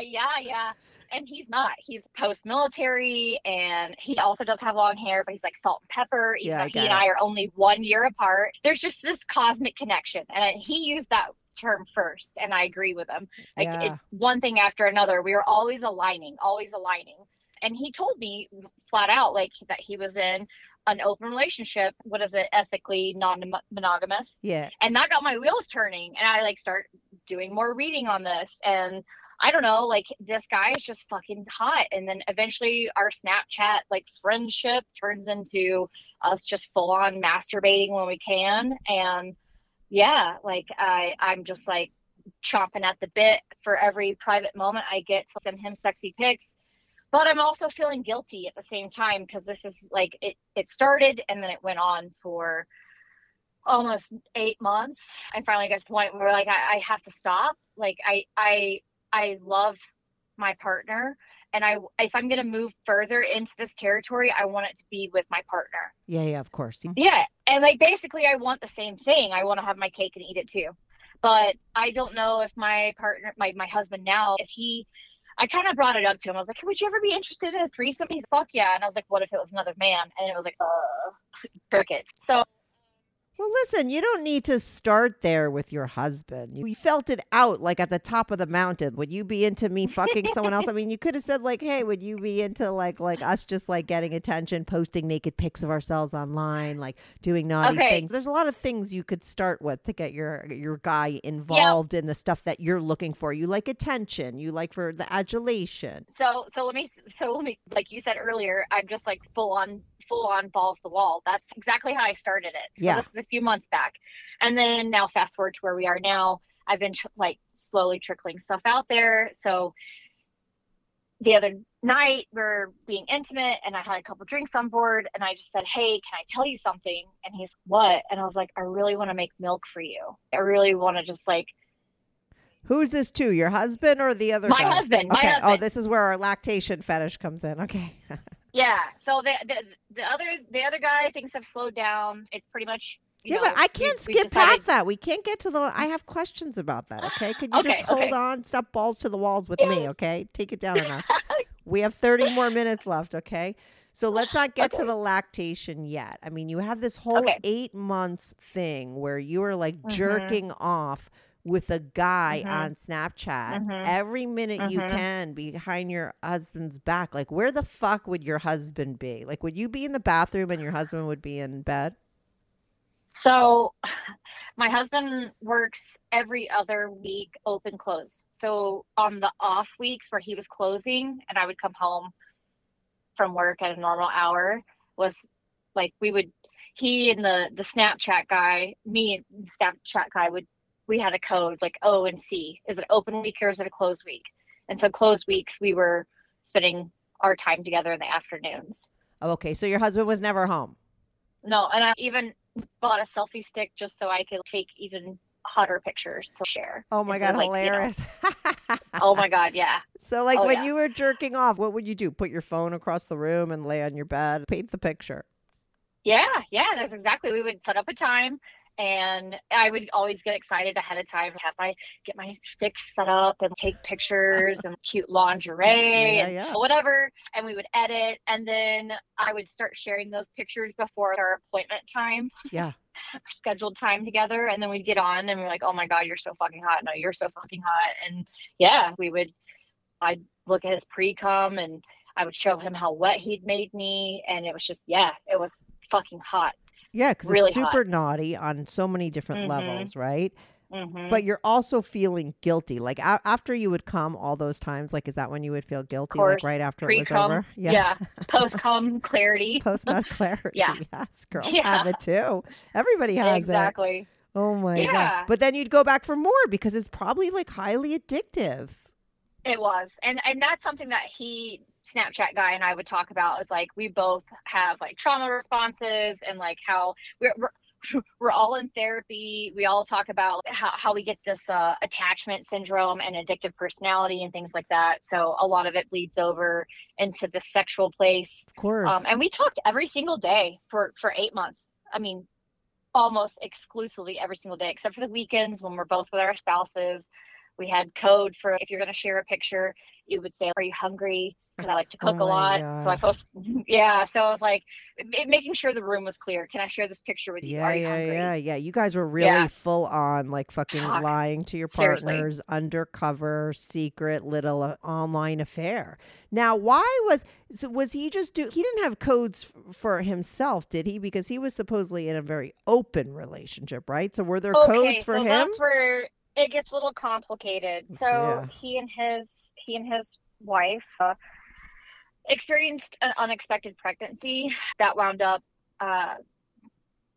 yeah, yeah. And he's not. He's post military and he also does have long hair, but he's like salt and pepper, even Yeah, he and it. I are only one year apart. There's just this cosmic connection. And he used that term first, and I agree with him. Like Yeah. one thing after another, we were always aligning, always aligning. And he told me flat out like that he was in an open relationship. What is it? Ethically non-monogamous Yeah. and that got my wheels turning and i like start doing more reading on this and i don't know like this guy is just fucking hot and then eventually our snapchat like friendship turns into us just full on masturbating when we can and yeah like i i'm just like chomping at the bit for every private moment i get to send him sexy pics. But i'm also feeling guilty at the same time because this is like it it started and then it went on for almost eight months. I finally got to the point where like I, I have to stop. Like i i i love my partner and i if i'm going to move further into this territory i want it to be with my partner. Yeah. Yeah. Of course. yeah. And like basically i want the same thing. I want to have my cake and eat it too. But i don't know if my partner my, my husband now if he i kind of brought it up to him. I was like hey, would you ever be interested in a threesome? He's like fuck yeah. And i was like what if it was another man? And it was like uh crickets. So Well, listen, you don't need to start there with your husband. You felt it out like at the top of the mountain. Would you be into me fucking someone else? I mean, you could have said like, "Hey, would you be into like like us just like getting attention, posting naked pics of ourselves online, like doing naughty Okay. things?" There's a lot of things you could start with to get your your guy involved in the stuff that you're looking for. You like attention, you like for the adulation. so so let me so let me like you said earlier i'm just like full on full on balls the wall that's exactly how i started it so Yeah. this is few months back and then now fast forward to where we are now i've been tr- like slowly trickling stuff out there so the other night we are being intimate and i had a couple drinks on board and i just said hey can i tell you something and he's what and i was like i really want to make milk for you i really want to just like Who's this to? Your husband or the other My guy? husband, my Okay. Oh, this is where our lactation fetish comes in. Okay. Yeah. So the, the the other the other guy things have slowed down. It's pretty much. You yeah, know, but I can't we skip decided- past that. We can't get to the. I have questions about that. Okay, could you Okay, just hold okay. on? Stop balls to the walls with me. Okay, take it down a notch. we have thirty more minutes left. Okay, so let's not get to the lactation yet. I mean, you have this whole Okay. eight months thing where you are like Mhm. jerking off with a guy Mhm. on Snapchat Mhm. every minute you Mhm. can behind your husband's back. Like, where the fuck would your husband be? Like, would you be in the bathroom and your husband would be in bed? So, my husband works every other week, open close. So on the off weeks where he was closing, and I would come home from work at a normal hour, was like we would. He and the the Snapchat guy, me and the Snapchat guy would. We had a code like O and C. Is it open week or is it a closed week? And so closed weeks, we were spending our time together in the afternoons. Oh, okay, so your husband was never home. No, and I even bought a selfie stick just so I could take even hotter pictures to share. Oh my god, like, you know- hilarious. oh my god, yeah. So like Oh, when yeah. you were jerking off, what would you do? Put your phone across the room and lay on your bed, paint the picture. Yeah, yeah, that's exactly. We would set up a time and I would always get excited ahead of time, have my get my sticks set up and take pictures and cute lingerie Yeah, and yeah. whatever. And we would edit and then I would start sharing those pictures before our appointment time. Yeah. scheduled time together and then we'd get on and we're like oh my god you're so fucking hot no you're so fucking hot and yeah we would i'd look at his pre-cum and i would show him how wet he'd made me and it was just yeah it was fucking hot Yeah, because Really it's hot. super naughty on so many different Mhm. levels, right? hmm But you're also feeling guilty. Like a- after you would come all those times, like is that when you would feel guilty? Like right after it was over? yeah, yeah. post-cum clarity Post nut clarity. Yeah. Yes, girls Yeah. have it too. Everybody has it. exactly Oh my god. But then you'd go back for more because it's probably like highly addictive. It was, and and that's something that he Snapchat guy and I would talk about. Is like we both have like trauma responses and like how we're we're, we're all in therapy. We all talk about how how we get this uh, attachment syndrome and addictive personality and things like that. So a lot of it bleeds over into the sexual place. Of course. Um, and we talked every single day for for eight months. I mean, almost exclusively every single day, except for the weekends when we're both with our spouses. We had code for if you're going to share a picture, you would say, "Are you hungry?" Because I like to cook Oh a lot, so I God. post. Yeah, so I was like, ma- making sure the room was clear. Can I share this picture with you? Yeah, Are you yeah, hungry? yeah, yeah. You guys were really Yeah. full on, like fucking Fuck. lying to your Seriously. partners, undercover, secret little uh, online affair. Now, why was so was he just do? He didn't have codes f- for himself, did he? Because he was supposedly in a very open relationship, right? So were there okay, codes for so him? that's where it gets a little complicated. So yeah. he and his he and his wife uh, experienced an unexpected pregnancy that wound up uh,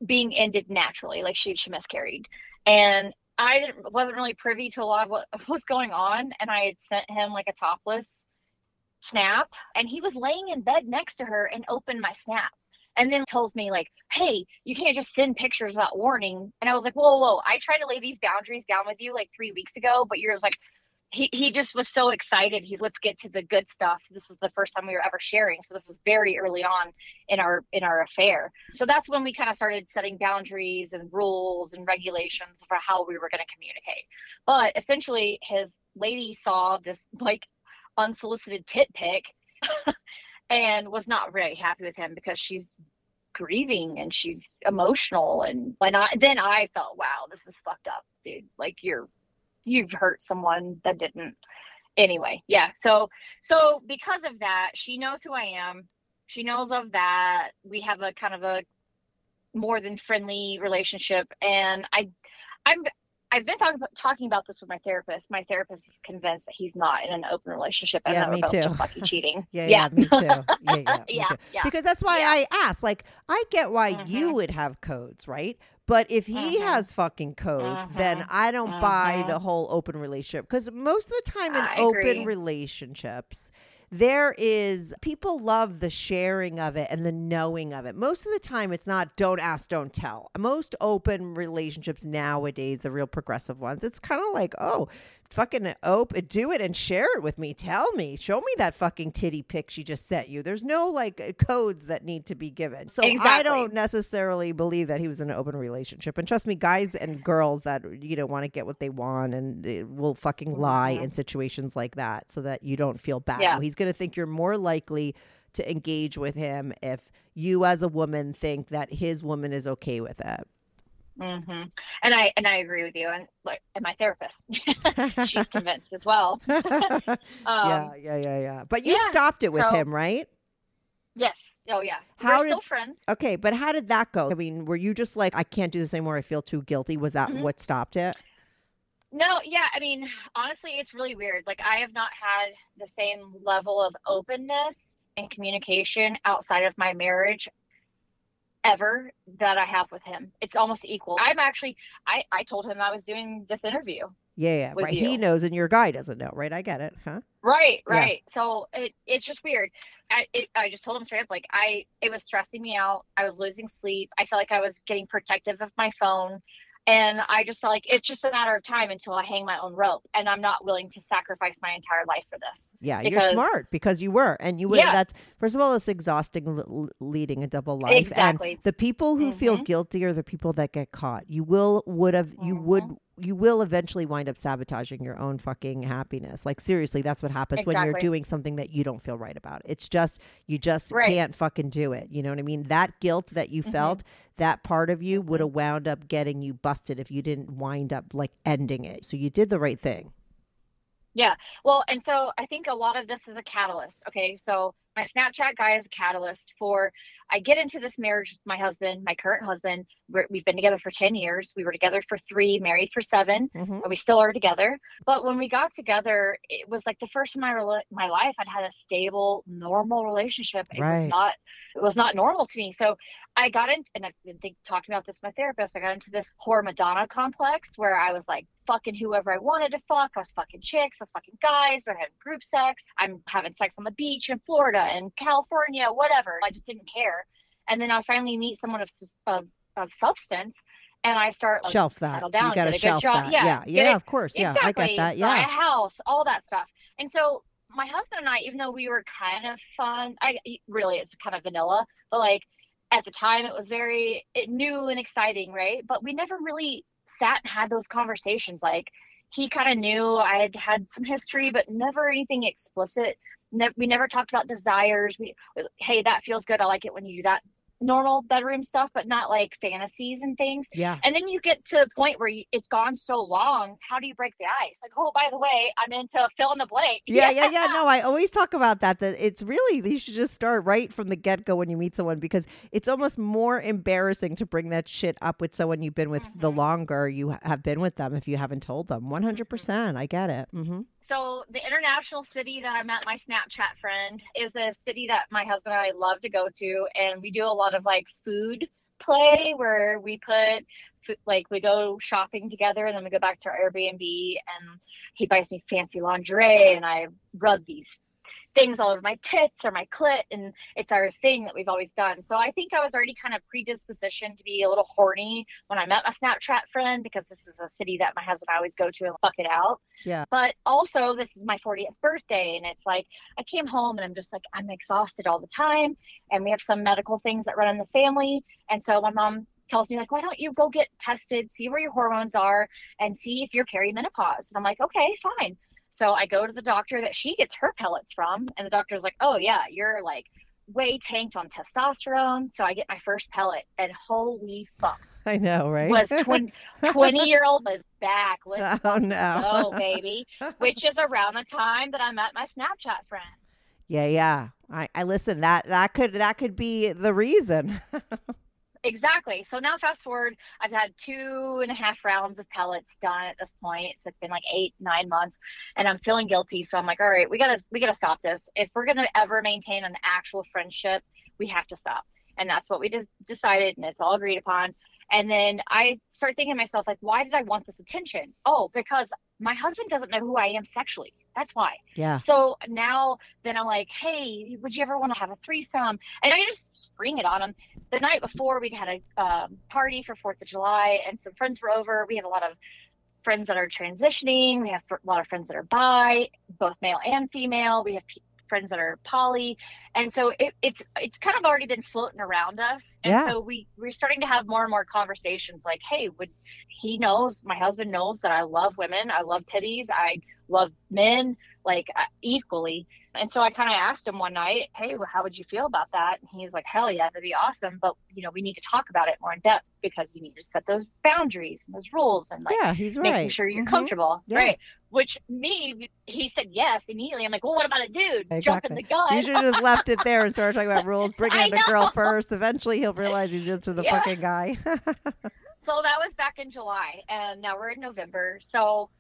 being ended naturally, like she she miscarried, and I didn't, wasn't really privy to a lot of what was going on, and I had sent him like a topless snap, and he was laying in bed next to her and opened my snap and then tells me like hey you can't just send pictures without warning and i was like whoa whoa, whoa. i tried to lay these boundaries down with you like three weeks ago but you're like he, he just was so excited. He's let's get to the good stuff. This was the first time we were ever sharing so this was very early on in our in our affair. So that's when we kind of started setting boundaries and rules and regulations for how we were going to communicate. But essentially his lady saw this like unsolicited tit pic and was not very happy with him because she's grieving and she's emotional and and I then I felt wow this is fucked up dude. Like you're you've hurt someone that didn't anyway yeah so so because of that she knows who I am she knows of that we have a kind of a more than friendly relationship and I I'm I've been talking about, talking about this with my therapist. My therapist is convinced that he's not in an open relationship and Yeah, that we're me both too. just lucky cheating. yeah, yeah, me too. Yeah, yeah, me yeah, too. yeah. Because that's why Yeah. I asked. Like, I get why you Mhm. would have codes, right? But if he Mhm. has fucking codes, then Mhm. I don't buy Mhm. the whole open relationship. Because most of the time in I open agree. relationships, there is people love the sharing of it and the knowing of it. Most of the time, it's not don't ask, don't tell. Most open relationships nowadays, the real progressive ones, it's kind of like, oh, fucking open do it and share it with me. Tell me. Show me that fucking titty pic she just sent you. There's no like uh, codes that need to be given. So I don't necessarily believe that he was in an open relationship. And trust me, guys and girls that you know want to get what they want and they will fucking lie in situations like that so that you don't feel bad. Yeah. He's going to think you're more likely to engage with him if you as a woman think that his woman is okay with it. Hmm And I and I agree with you. And like, and my therapist, she's convinced as well. yeah, Um, yeah, yeah, yeah. But you yeah, stopped it with so- him, right? Yes. Oh yeah. How We're did- still friends. Okay, but how did that go? I mean, were you just like, I can't do this anymore. I feel too guilty. Was that Mhm. what stopped it? No, yeah, I mean, honestly, it's really weird. Like, I have not had the same level of openness and communication outside of my marriage ever that I have with him. It's almost equal. I'm actually, I, I told him I was doing this interview. Yeah, yeah, right. He knows, and your guy doesn't know, right? I get it, huh? Right, Yeah. right. So it, it's just weird. I, it, I just told him straight up, like, I, it was stressing me out. I was losing sleep. I felt like I was getting protective of my phone. And I just felt like it's just a matter of time until I hang my own rope. And I'm not willing to sacrifice my entire life for this. Yeah, you're smart because you were, and you were. Yeah. That's first of all, it's exhausting l- leading a double life. Exactly. And the people who feel Mhm. guilty are the people that get caught. You will would have you Mm-hmm. would you will eventually wind up sabotaging your own fucking happiness. Like seriously, that's what happens when you're doing something that you don't feel right about. It's just you just Right. can't fucking do it. You know what I mean? That guilt that you Mhm. felt, that part of you would have wound up getting you busted if you didn't wind up like ending it. So you did the right thing. Yeah. Well, and so I think a lot of this is a catalyst. Okay. So my Snapchat guy is a catalyst for I get into this marriage with my husband, my current husband. We're, we've been together for 10 years. We were together for three, married for 7 Mhm. and we still are together. But when we got together, it was like the first time in my, rela- my life I'd had a stable, normal relationship. It was not, it was not normal to me. So I got in, and I've been think, talking about this with my therapist. I got into this whore Madonna complex where I was like fucking whoever I wanted to fuck. I was fucking chicks, I was fucking guys. We're having group sex. I'm having sex on the beach in Florida and California, whatever. I just didn't care. And then I finally meet someone of of, of substance, and I start like, shelf that. settle down, you get a good shelf job. that. Yeah, yeah, yeah of course. Yeah, exactly. I get that. Buy Yeah. a house, all that stuff. And so my husband and I, even though we were kind of fun, I really it's kind of vanilla, but like at the time it was very it, new and exciting, right? But we never really sat and had those conversations. Like he kind of knew I had had some history, but never anything explicit. Ne- we never talked about desires. We, hey, that feels good. I like it when you do that. Normal bedroom stuff, but not like fantasies and things. Yeah. And then you get to the point where you, it's gone so long. How do you break the ice? Like, oh, by the way, I'm into fill in the blank. Yeah, yeah, yeah. No, I always talk about that. That it's really you should just start right from the get go when you meet someone because it's almost more embarrassing to bring that shit up with someone you've been with the Mm-hmm. longer you have been with them if you haven't told them. One hundred percent, I get it. hmm So the international city that I met my Snapchat friend is a city that my husband and I love to go to, and we do a lot of like food play where we put like we go shopping together and then we go back to our Airbnb and he buys me fancy lingerie and I rub these things all over my tits or my clit and it's our thing that we've always done. So I think I was already kind of predispositioned to be a little horny when I met my Snapchat friend because this is a city that my husband always go to and fuck it out. Yeah. But also this is my 40th birthday and it's like I came home and I'm just like I'm exhausted all the time and we have some medical things that run in the family and so my mom tells me like why don't you go get tested see where your hormones are and see if you're perimenopause and i'm like okay fine so i go to the doctor that she gets her pellets from and the doctor's like oh yeah you're like way tanked on testosterone so i get my first pellet and holy fuck I know, right? was 20, 20 year old was back let's oh no, go baby which is around the time that i met my snapchat friend yeah, yeah. I, I listen. That that could that could be the reason. Exactly. So now fast forward, I've had two and a half rounds of pellets done at this point. So it's been like eight, nine months and I'm feeling guilty. So I'm like, all right, we gotta we gotta stop this. If we're gonna ever maintain an actual friendship, we have to stop. And that's what we just decided and it's all agreed upon. And then I start thinking to myself, like, why did I want this attention? Oh, because my husband doesn't know who I am sexually. That's why. yeah. So now then I'm like, hey, would you ever want to have a threesome? And I just spring it on him. The night before, we'd had a um, party for Fourth of July, and some friends were over. We have a lot of friends that are transitioning. We have a lot of friends that are bi, both male and female. We have friends that are poly, and so it, it's it's kind of already been floating around us. And Yeah. so we we're starting to have more and more conversations. Like, hey, would he knows my husband knows that I love women. I love titties. I love men like uh, equally. And so I kind of asked him one night, "Hey, well, how would you feel about that?" And he was like, "Hell yeah, that'd be awesome." But you know, we need to talk about it more in depth because you need to set those boundaries and those rules and like yeah, he's making right. sure you're Mhm. comfortable, Yeah. right? Which me, he said yes immediately. I'm like, well, what about a dude jumping the gun? You should have just left it there and started talking about rules. Bring in a girl first. Eventually, he'll realize he's into the Yeah. fucking guy. so that was back in July, and now we're in November. So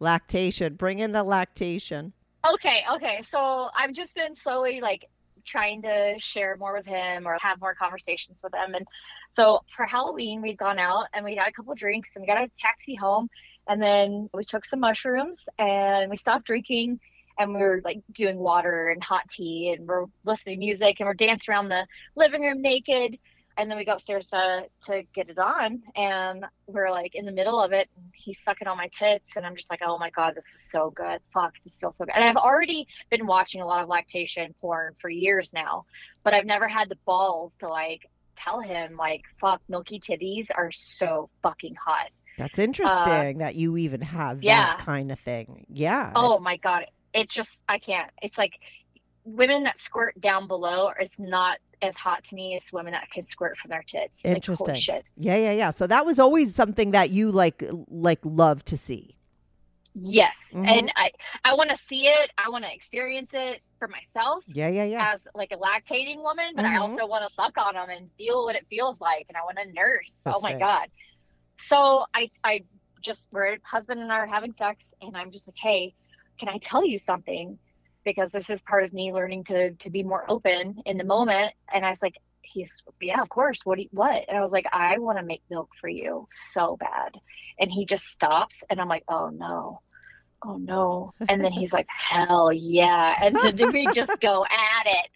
lactation. Bring in the lactation. Okay, okay. So I've just been slowly like trying to share more with him or have more conversations with him. And so for Halloween, we'd gone out and we had a couple drinks and we got a taxi home. And then we took some mushrooms and we stopped drinking and we were like doing water and hot tea and we're listening to music and we're dancing around the living room naked. And then we go upstairs to, to get it on and we're like in the middle of it and he's sucking on my tits and I'm just like, oh my God, this is so good. Fuck, this feels so good. And I've already been watching a lot of lactation porn for years now, but I've never had the balls to like tell him like, fuck, milky titties are so fucking hot. That's interesting that you even have Uh, yeah. that kind of thing. Yeah. Oh my God. It's just, I can't. It's like women that squirt down below is not as hot to me as women that can squirt from their tits. Interesting. shit. Yeah, yeah, yeah. So that was always something that you like like love to see. Yes. Mhm. And I, I want to see it. I want to experience it for myself. Yeah, yeah, yeah. as like a lactating woman, but I Mhm. also want to suck on them and feel what it feels like, and I want to nurse. oh my Interesting. god! So I, I just we're husband and I are having sex, and I'm just like, hey, can I tell you something? Because this is part of me learning to to be more open in the moment. And I was like, he's yeah, of course. What? Do you, what? And I was like, I want to make milk for you so bad. And he just stops, and I'm like, oh no. Oh no. And then he's like, hell yeah. And then we just go at it.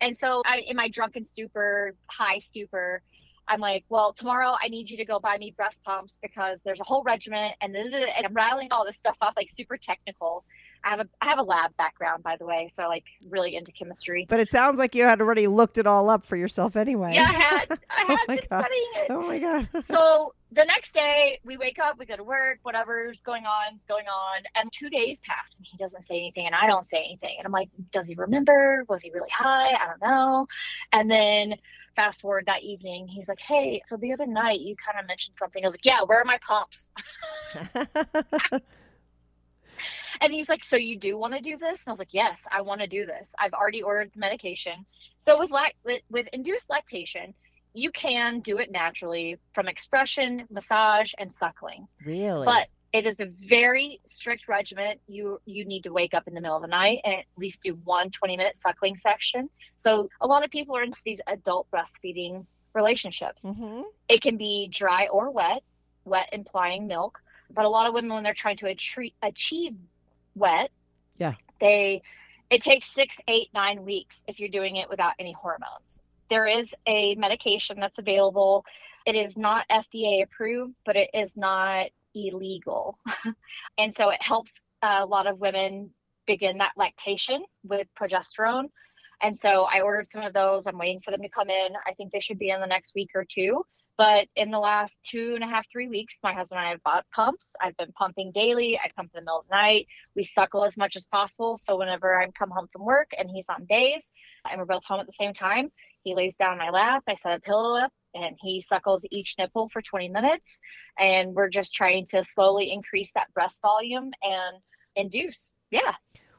And so I in my drunken stupor, high stupor, I'm like, well, tomorrow I need you to go buy me breast pumps because there's a whole regiment and, and I'm rattling all this stuff off like super technical. I have a I have a lab background by the way, so I like really into chemistry. But it sounds like you had already looked it all up for yourself anyway. Yeah, I had I Oh had my been God. studying it. Oh my god. so the next day we wake up, we go to work, whatever's going on is going on. And two days pass and he doesn't say anything and I don't say anything. And I'm like, does he remember? Was he really high? I don't know. And then fast forward that evening, he's like, Hey, so the other night you kind of mentioned something. I was like, Yeah, where are my pumps? And he's like, So you do want to do this? And I was like, Yes, I want to do this. I've already ordered the medication. So with lac- with, with induced lactation, you can do it naturally from expression, massage, and suckling. really? But it is a very strict regimen. You you need to wake up in the middle of the night and at least do one 20 minute suckling section. So a lot of people are into these adult breastfeeding relationships. Mhm. It can be dry or wet, wet implying milk. But a lot of women, when they're trying to achieve, achieve wet, Yeah. they it takes six, eight, nine weeks if you're doing it without any hormones. There is a medication that's available. It is not FDA approved, but it is not illegal, and so it helps a lot of women begin that lactation with progesterone. And so I ordered some of those. I'm waiting for them to come in. I think they should be in the next week or two. But in the last two and a half, three weeks, my husband and I have bought pumps. I've been pumping daily. I pump in the middle of the night. We suckle as much as possible. So whenever I come home from work and he's on days and we're both home at the same time, he lays down in my lap. I set a pillow up and he suckles each nipple for 20 minutes. And we're just trying to slowly increase that breast volume and induce. Yeah.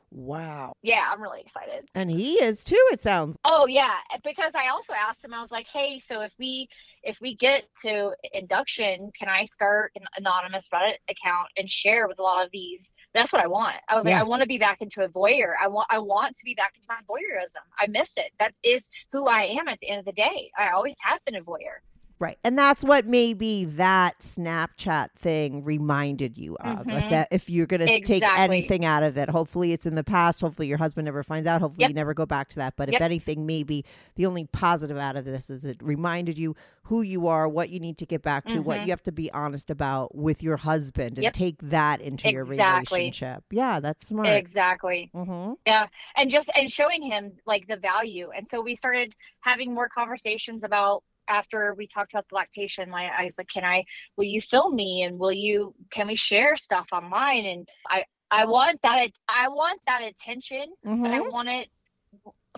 Wow. Yeah. I'm really excited. And he is too, it sounds. Oh yeah, because I also asked him. I was like, "Hey, so if we if we get to induction, can I start an anonymous Reddit account and share with a lot of these?" That's what I want. I was Yeah. like, "I want to be back into a voyeur. I want I want to be back into my voyeurism. I miss it. That is who I am at the end of the day. I always have been a voyeur." Right. And that's what maybe that Snapchat thing reminded you of. If, Mhm. that, if you're going to take anything out of it, hopefully it's in the past. Hopefully your husband never finds out. Hopefully Yep. you never go back to that. But if anything, maybe the only positive out of this is it reminded you who you are, what you need to get back to, what Mhm. you have to be honest about with your husband and Yep. take that into your relationship. Yeah, that's smart. Exactly. hmm Yeah. and just and showing him like the value and so we started having more conversations about after we talked about the lactation like i was like can i will you film me and will you can we share stuff online and i i want that i want that attention but i want it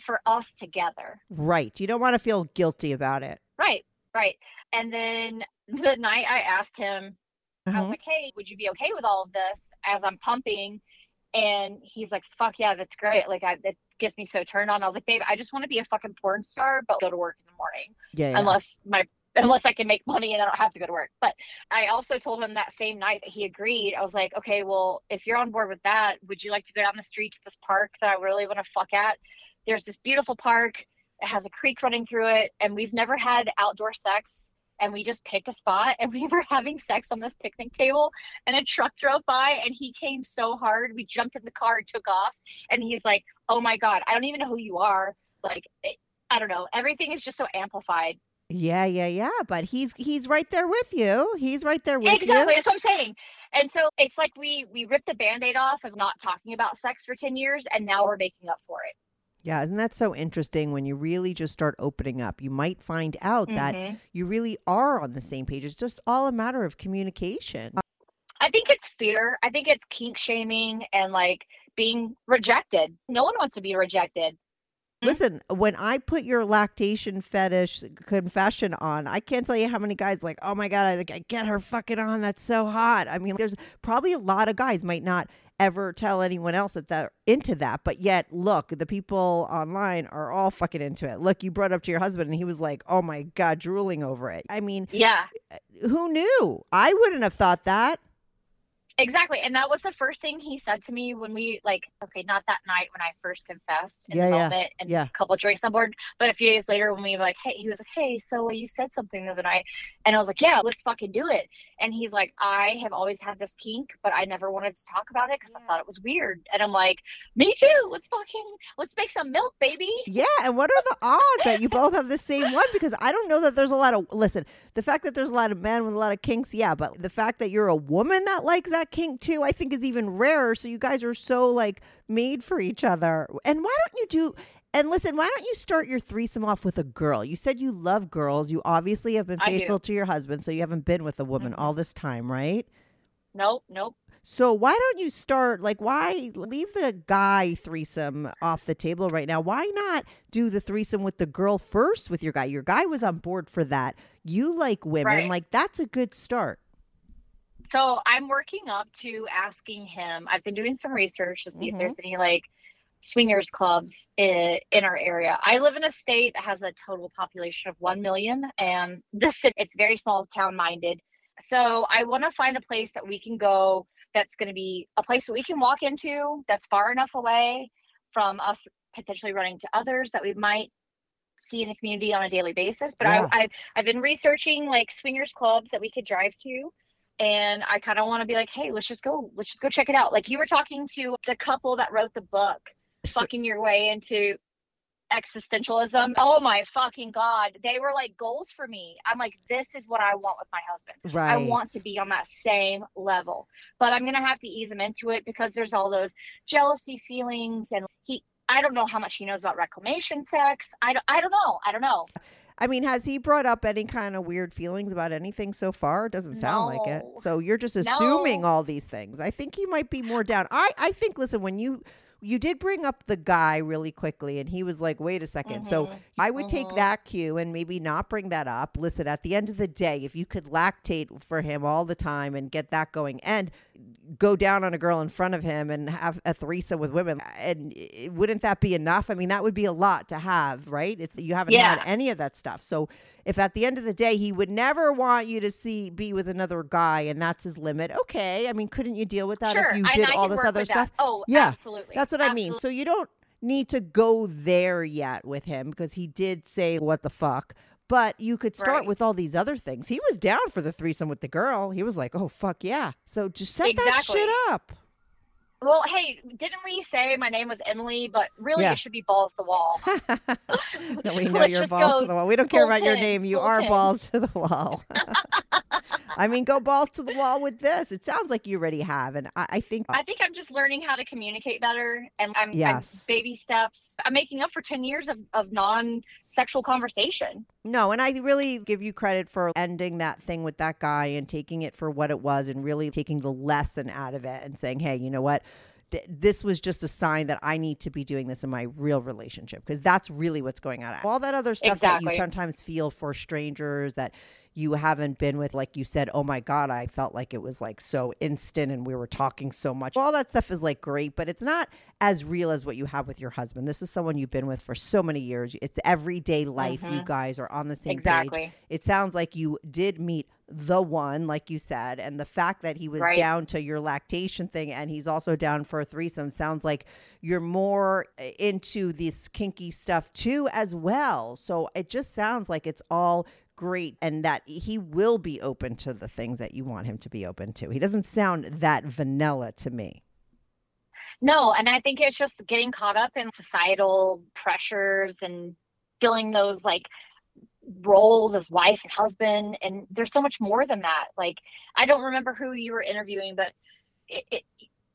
for us together Right. You don't want to feel guilty about it. right right and then the night i asked him I was Mhm. like, hey, would you be okay with all of this as I'm pumping? And he's like, fuck yeah, that's great. Like, I, that gets me so turned on. I was like, babe, I just want to be a fucking porn star, but go to work morning yeah, yeah. unless my unless I can make money and I don't have to go to work. But I also told him that same night that he agreed. I was like, okay, well, if you're on board with that, would you like to go down the street to this park that I really want to fuck at? There's this beautiful park. It has a creek running through it, and we've never had outdoor sex. And we just picked a spot, and we were having sex on this picnic table. And a truck drove by, and he came so hard. We jumped in the car and took off. And he's like, "Oh my god, I don't even know who you are." Like, I don't know. Everything is just so amplified. Yeah, yeah, yeah. But he's he's right there with you. He's right there with exactly you. Exactly. That's what i'm saying and so it's like we we ripped the band-aid off of not talking about sex for 10 years and now we're making up for it Yeah, isn't that so interesting when you really just start opening up? You might find out that Mhm. you really are on the same page. It's just all a matter of communication. i think it's fear i think it's kink shaming and like being rejected no one wants to be rejected Mm-hmm. Listen, when I put your lactation fetish confession on, I can't tell you how many guys like, oh my god, I like I get her fucking on. That's so hot. I mean, there's probably a lot of guys might not ever tell anyone else that they're into that, but yet look, the people online are all fucking into it. Look, you brought up to your husband, and he was like, oh my god, drooling over it. I mean, yeah eh, who knew? I wouldn't have thought that. Exactly and that was the first thing he said to me when we like okay not that night when i first confessed in Yeah, the yeah, and yeah. a couple of drinks on board but a few days later when we were like hey he was like hey so uh, you said something the other night and i was like yeah let's fucking do it and he's like i have always had this kink but i never wanted to talk about it because i thought it was weird and i'm like me too let's fucking let's make some milk baby Yeah, and what are the odds that you both have the same one? Because I don't know that there's a lot of listen. The fact that there's a lot of men with a lot of kinks, yeah, but the fact that you're a woman that likes that kink too, I think is even rarer. So you guys are so like made for each other. And why don't you do? And listen, why don't you start your threesome off with a girl? You said you love girls. You obviously have been faithful to your husband, so you haven't been with a woman Mhm. all this time, right? nope nope So why don't you start like why leave the guy threesome off the table right now? Why not do the threesome with the girl first with your guy? Your guy was on board for that. You like women, Right. like that's a good start. So I'm working up to asking him. I've been doing some research to see Mhm. if there's any like swingers clubs in, in our area. I live in a state that has a total population of 1 million and this it's very small town minded. So I want to find a place that we can go that's going to be a place that we can walk into that's far enough away from us potentially running to others that we might see in the community on a daily basis. But Yeah. I, I I've been researching like swingers clubs that we could drive to and I kind of want to be like, hey, let's just go, let's just go check it out. Like you were talking to the couple that wrote the book, fucking your way into existentialism. Oh my fucking god, they were like goals for me. I'm like, this is what I want with my husband. Right. I want to be on that same level, but I'm gonna have to ease him into it because there's all those jealousy feelings, and he. I don't know how much he knows about reclamation sex. I don't, I don't know. I don't know. I mean, has he brought up any kind of weird feelings about anything so far? It doesn't sound like it. So you're just assuming No. all these things. I think he might be more down. I I think listen, when you you did bring up the guy really quickly and he was like, "Wait a 2nd So Mhm. I would take Mhm. that cue and maybe not bring that up. Listen, at the end of the day, if you could lactate for him all the time and get that going and go down on a girl in front of him and have a threesome with women, and wouldn't that be enough? I mean, that would be a lot to have, right? It's you haven't had any of that stuff. So if at the end of the day he would never want you to see be with another guy and that's his limit, okay. I mean, couldn't you deal with that sure, if you did all this other with that. stuff? Oh, Yeah, absolutely. That's what I mean. So you don't need to go there yet with him because he did say what the fuck. But you could start Right. with all these other things. He was down for the threesome with the girl. He was like, "Oh fuck yeah!" So just set that shit up. Well, hey, didn't we say my name was Emily? But really, Yeah. it should be balls to the wall. no, we know you're balls to the wall. We don't care about your name. You are tin. balls to the wall. I mean, go balls to the wall with this. It sounds like you already have, and I, I think uh, I think I'm just learning how to communicate better, and I'm, I'm Yes. baby steps. I'm making up for ten years of, of non-sexual conversation. No, and I really give you credit for ending that thing with that guy and taking it for what it was and really taking the lesson out of it and saying, hey, you know what? Th- This was just a sign that I need to be doing this in my real relationship because that's really what's going on. All that other stuff that you sometimes feel for strangers that you haven't been with, like you said, oh my God, I felt like it was like so instant and we were talking so much. All that stuff is like great, but it's not as real as what you have with your husband. This is someone you've been with for so many years. It's everyday life. You guys are on the same page. Exactly. It sounds like you did meet the one, like you said, and the fact that he was Right. down to your lactation thing and he's also down for a threesome sounds like you're more uh, into this kinky stuff too, as well. So it just sounds like it's all great and that he will be open to the things that you want him to be open to. He doesn't sound that vanilla to me. No, and I think it's just getting caught up in societal pressures and feeling those like roles as wife and husband. And there's so much more than that. Like, I don't remember who you were interviewing, but it, it,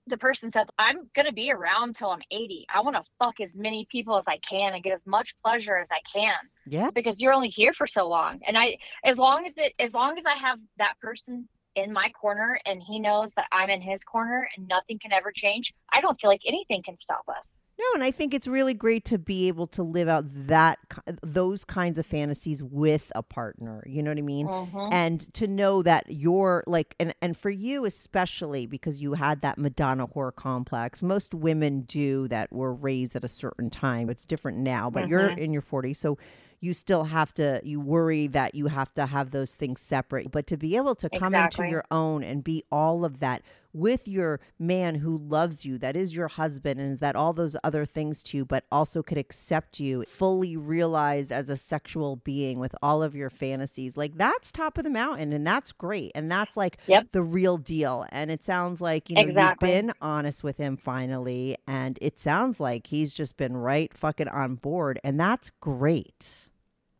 the person said, I'm going to be around till I'm 80. I want to fuck as many people as I can and get as much pleasure as I can Yeah. because you're only here for so long. And I, as long as it, as long as I have that person in my corner and he knows that I'm in his corner and nothing can ever change, I don't feel like anything can stop us. No, and I think it's really great to be able to live out that those kinds of fantasies with a partner. You know what I mean? Mhm. And to know that you're like, and and for you especially because you had that Madonna whore complex. Most women do that were raised at a certain time. It's different now, but you're Mhm. in your 40s, so you still have to. You worry that you have to have those things separate, but to be able to come Exactly. into your own and be all of that with your man who loves you, that is your husband, and is that all those other things too, but also could accept you fully realized as a sexual being with all of your fantasies. Like that's top of the mountain, and that's great, and that's like Yep. the real deal. And it sounds like you know Exactly. you've been honest with him finally, and it sounds like he's just been right fucking on board, and that's great.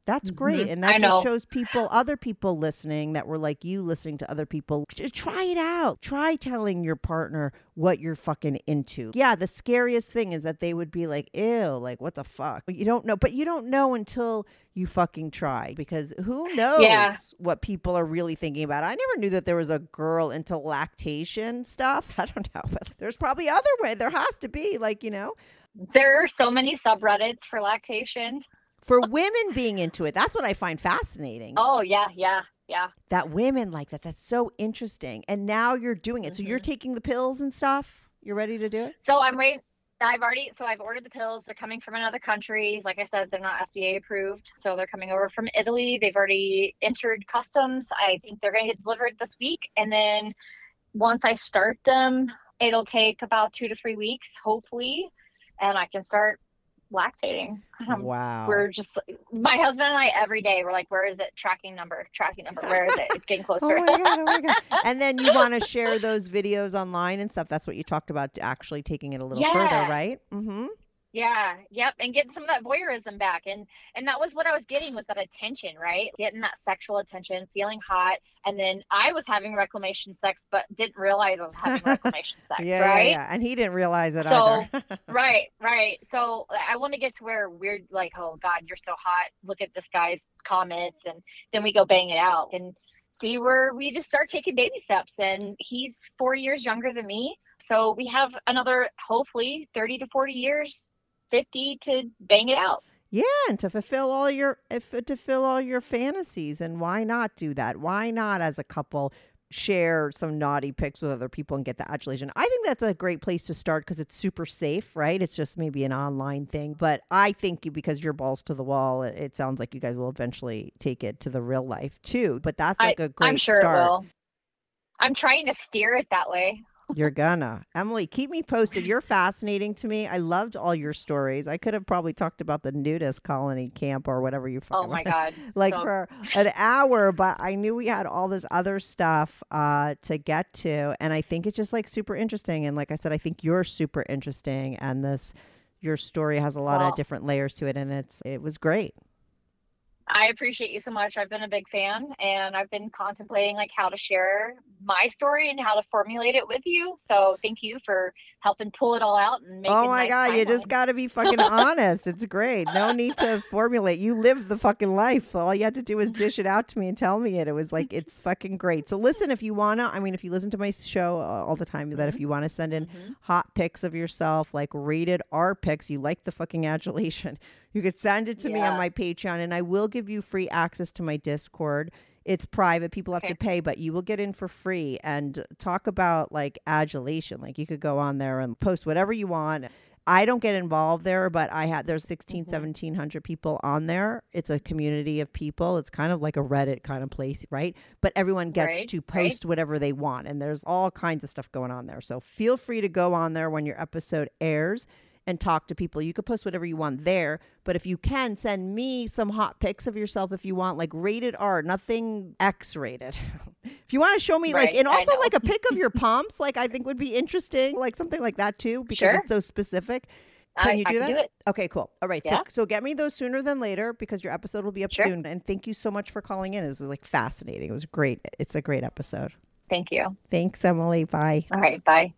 That's great. Mhm. And that just shows people, other people listening that were like you listening to other people, try it out. Try telling your partner what you're fucking into. Yeah, the scariest thing is that they would be like, ew, like, what the fuck? You don't know, but you don't know until you fucking try because who knows Yeah. what people are really thinking about. I never knew that there was a girl into lactation stuff. I don't know, but there's probably other way. There has to be, like, you know, There are so many subreddits for lactation. For women being into it. That's what I find fascinating. Oh, yeah, yeah, yeah. that women like that. That's so interesting. And now you're doing it. So you're mm-hmm. taking the pills and stuff. You're ready to do it? So I'm waiting. I've already so I've ordered the pills. They're coming from another country. Like I said, they're not FDA approved. So they're coming over from Italy. They've already entered customs. I think they're going to get delivered this week. And then once I start them, it'll take about two to three weeks, hopefully, and I can start lactating. Um, wow. We're just my husband and I every day. We're like, where is it? Tracking number, tracking number. Where is it? It's getting Oh closer. my god! Oh my god! And then you want to share those videos online and stuff. That's what you talked about, actually taking it a little further, right? Mm-hmm. Yeah, yep, and getting some of that voyeurism back, and and that was what I was getting was that attention, right? Getting that sexual attention, feeling hot, and then I was having reclamation sex, but didn't realize I was having reclamation sex, Yeah, right? yeah, yeah. And he didn't realize it So- either. Right, right. So I want to get to where we're like, oh God, you're so hot. Look at this guy's comments, and then we go bang it out and see where we just start taking baby steps. And he's four years younger than me, so we have another hopefully thirty to forty years, fifty to bang it out. Yeah, and to fulfill all your uh, if to fulfill all your fantasies, and why not do that? Why not, as a couple, share some naughty pics with other people and get the adulation? I think that's a great place to start because it's super safe, right? It's just maybe an online thing, but I think you because you're balls to the wall, it, it sounds like you guys will eventually take it to the real life too. But that's like a great I'm sure start. it will. I'm trying to steer it that way. You're gonna. Emily, keep me posted. You're fascinating to me. I loved all your stories. I could have probably talked about the nudist colony camp or whatever you Oh my god. like So- for an hour, but I knew we had all this other stuff uh, to get to, and I think it's just like super interesting. And like I said, I think you're super interesting, and this your story has a lot Well- of different layers to it, and it's it was great. I appreciate you so much. I've been a big fan and I've been contemplating like how to share my story and how to formulate it with you. So thank you for helping pull it all out and Oh my god, you just got to be fucking honest. It's great. No need to formulate. You lived the fucking life. All you had to do was dish it out to me and tell me it. It was like it's fucking great. So listen, if you wanna, I mean, if you listen to my show uh, all the time, that if you want to send in hot pics of yourself, like rated R pics, you like the fucking adulation, you could send it to me on my Patreon, and I will give you free access to my Discord. It's private. People have to pay, but you will get in for free and talk about like adulation. Like you could go on there and post whatever you want. I don't get involved there, but I had there's 16, mm-hmm. 1700 people on there. It's a community of people. It's kind of like a Reddit kind of place, right? But everyone gets Right, to right. post whatever they want and there's all kinds of stuff going on there. So feel free to go on there when your episode airs and talk to people. You could post whatever you want there, but if you can, send me some hot pics of yourself if you want, like rated R, nothing X rated. if you want to show me, like, and also like a pic of your pumps, like I think would be interesting, like something like that too, because Sure. it's so specific. Can I- you I do can that? do it. Okay, cool. All right, Yeah. so so get me those sooner than later because your episode will be up Sure. soon. And thank you so much for calling in. It was like fascinating. It was great. It's a great episode. Thank you. Thanks, Emily. Bye. All right. Bye.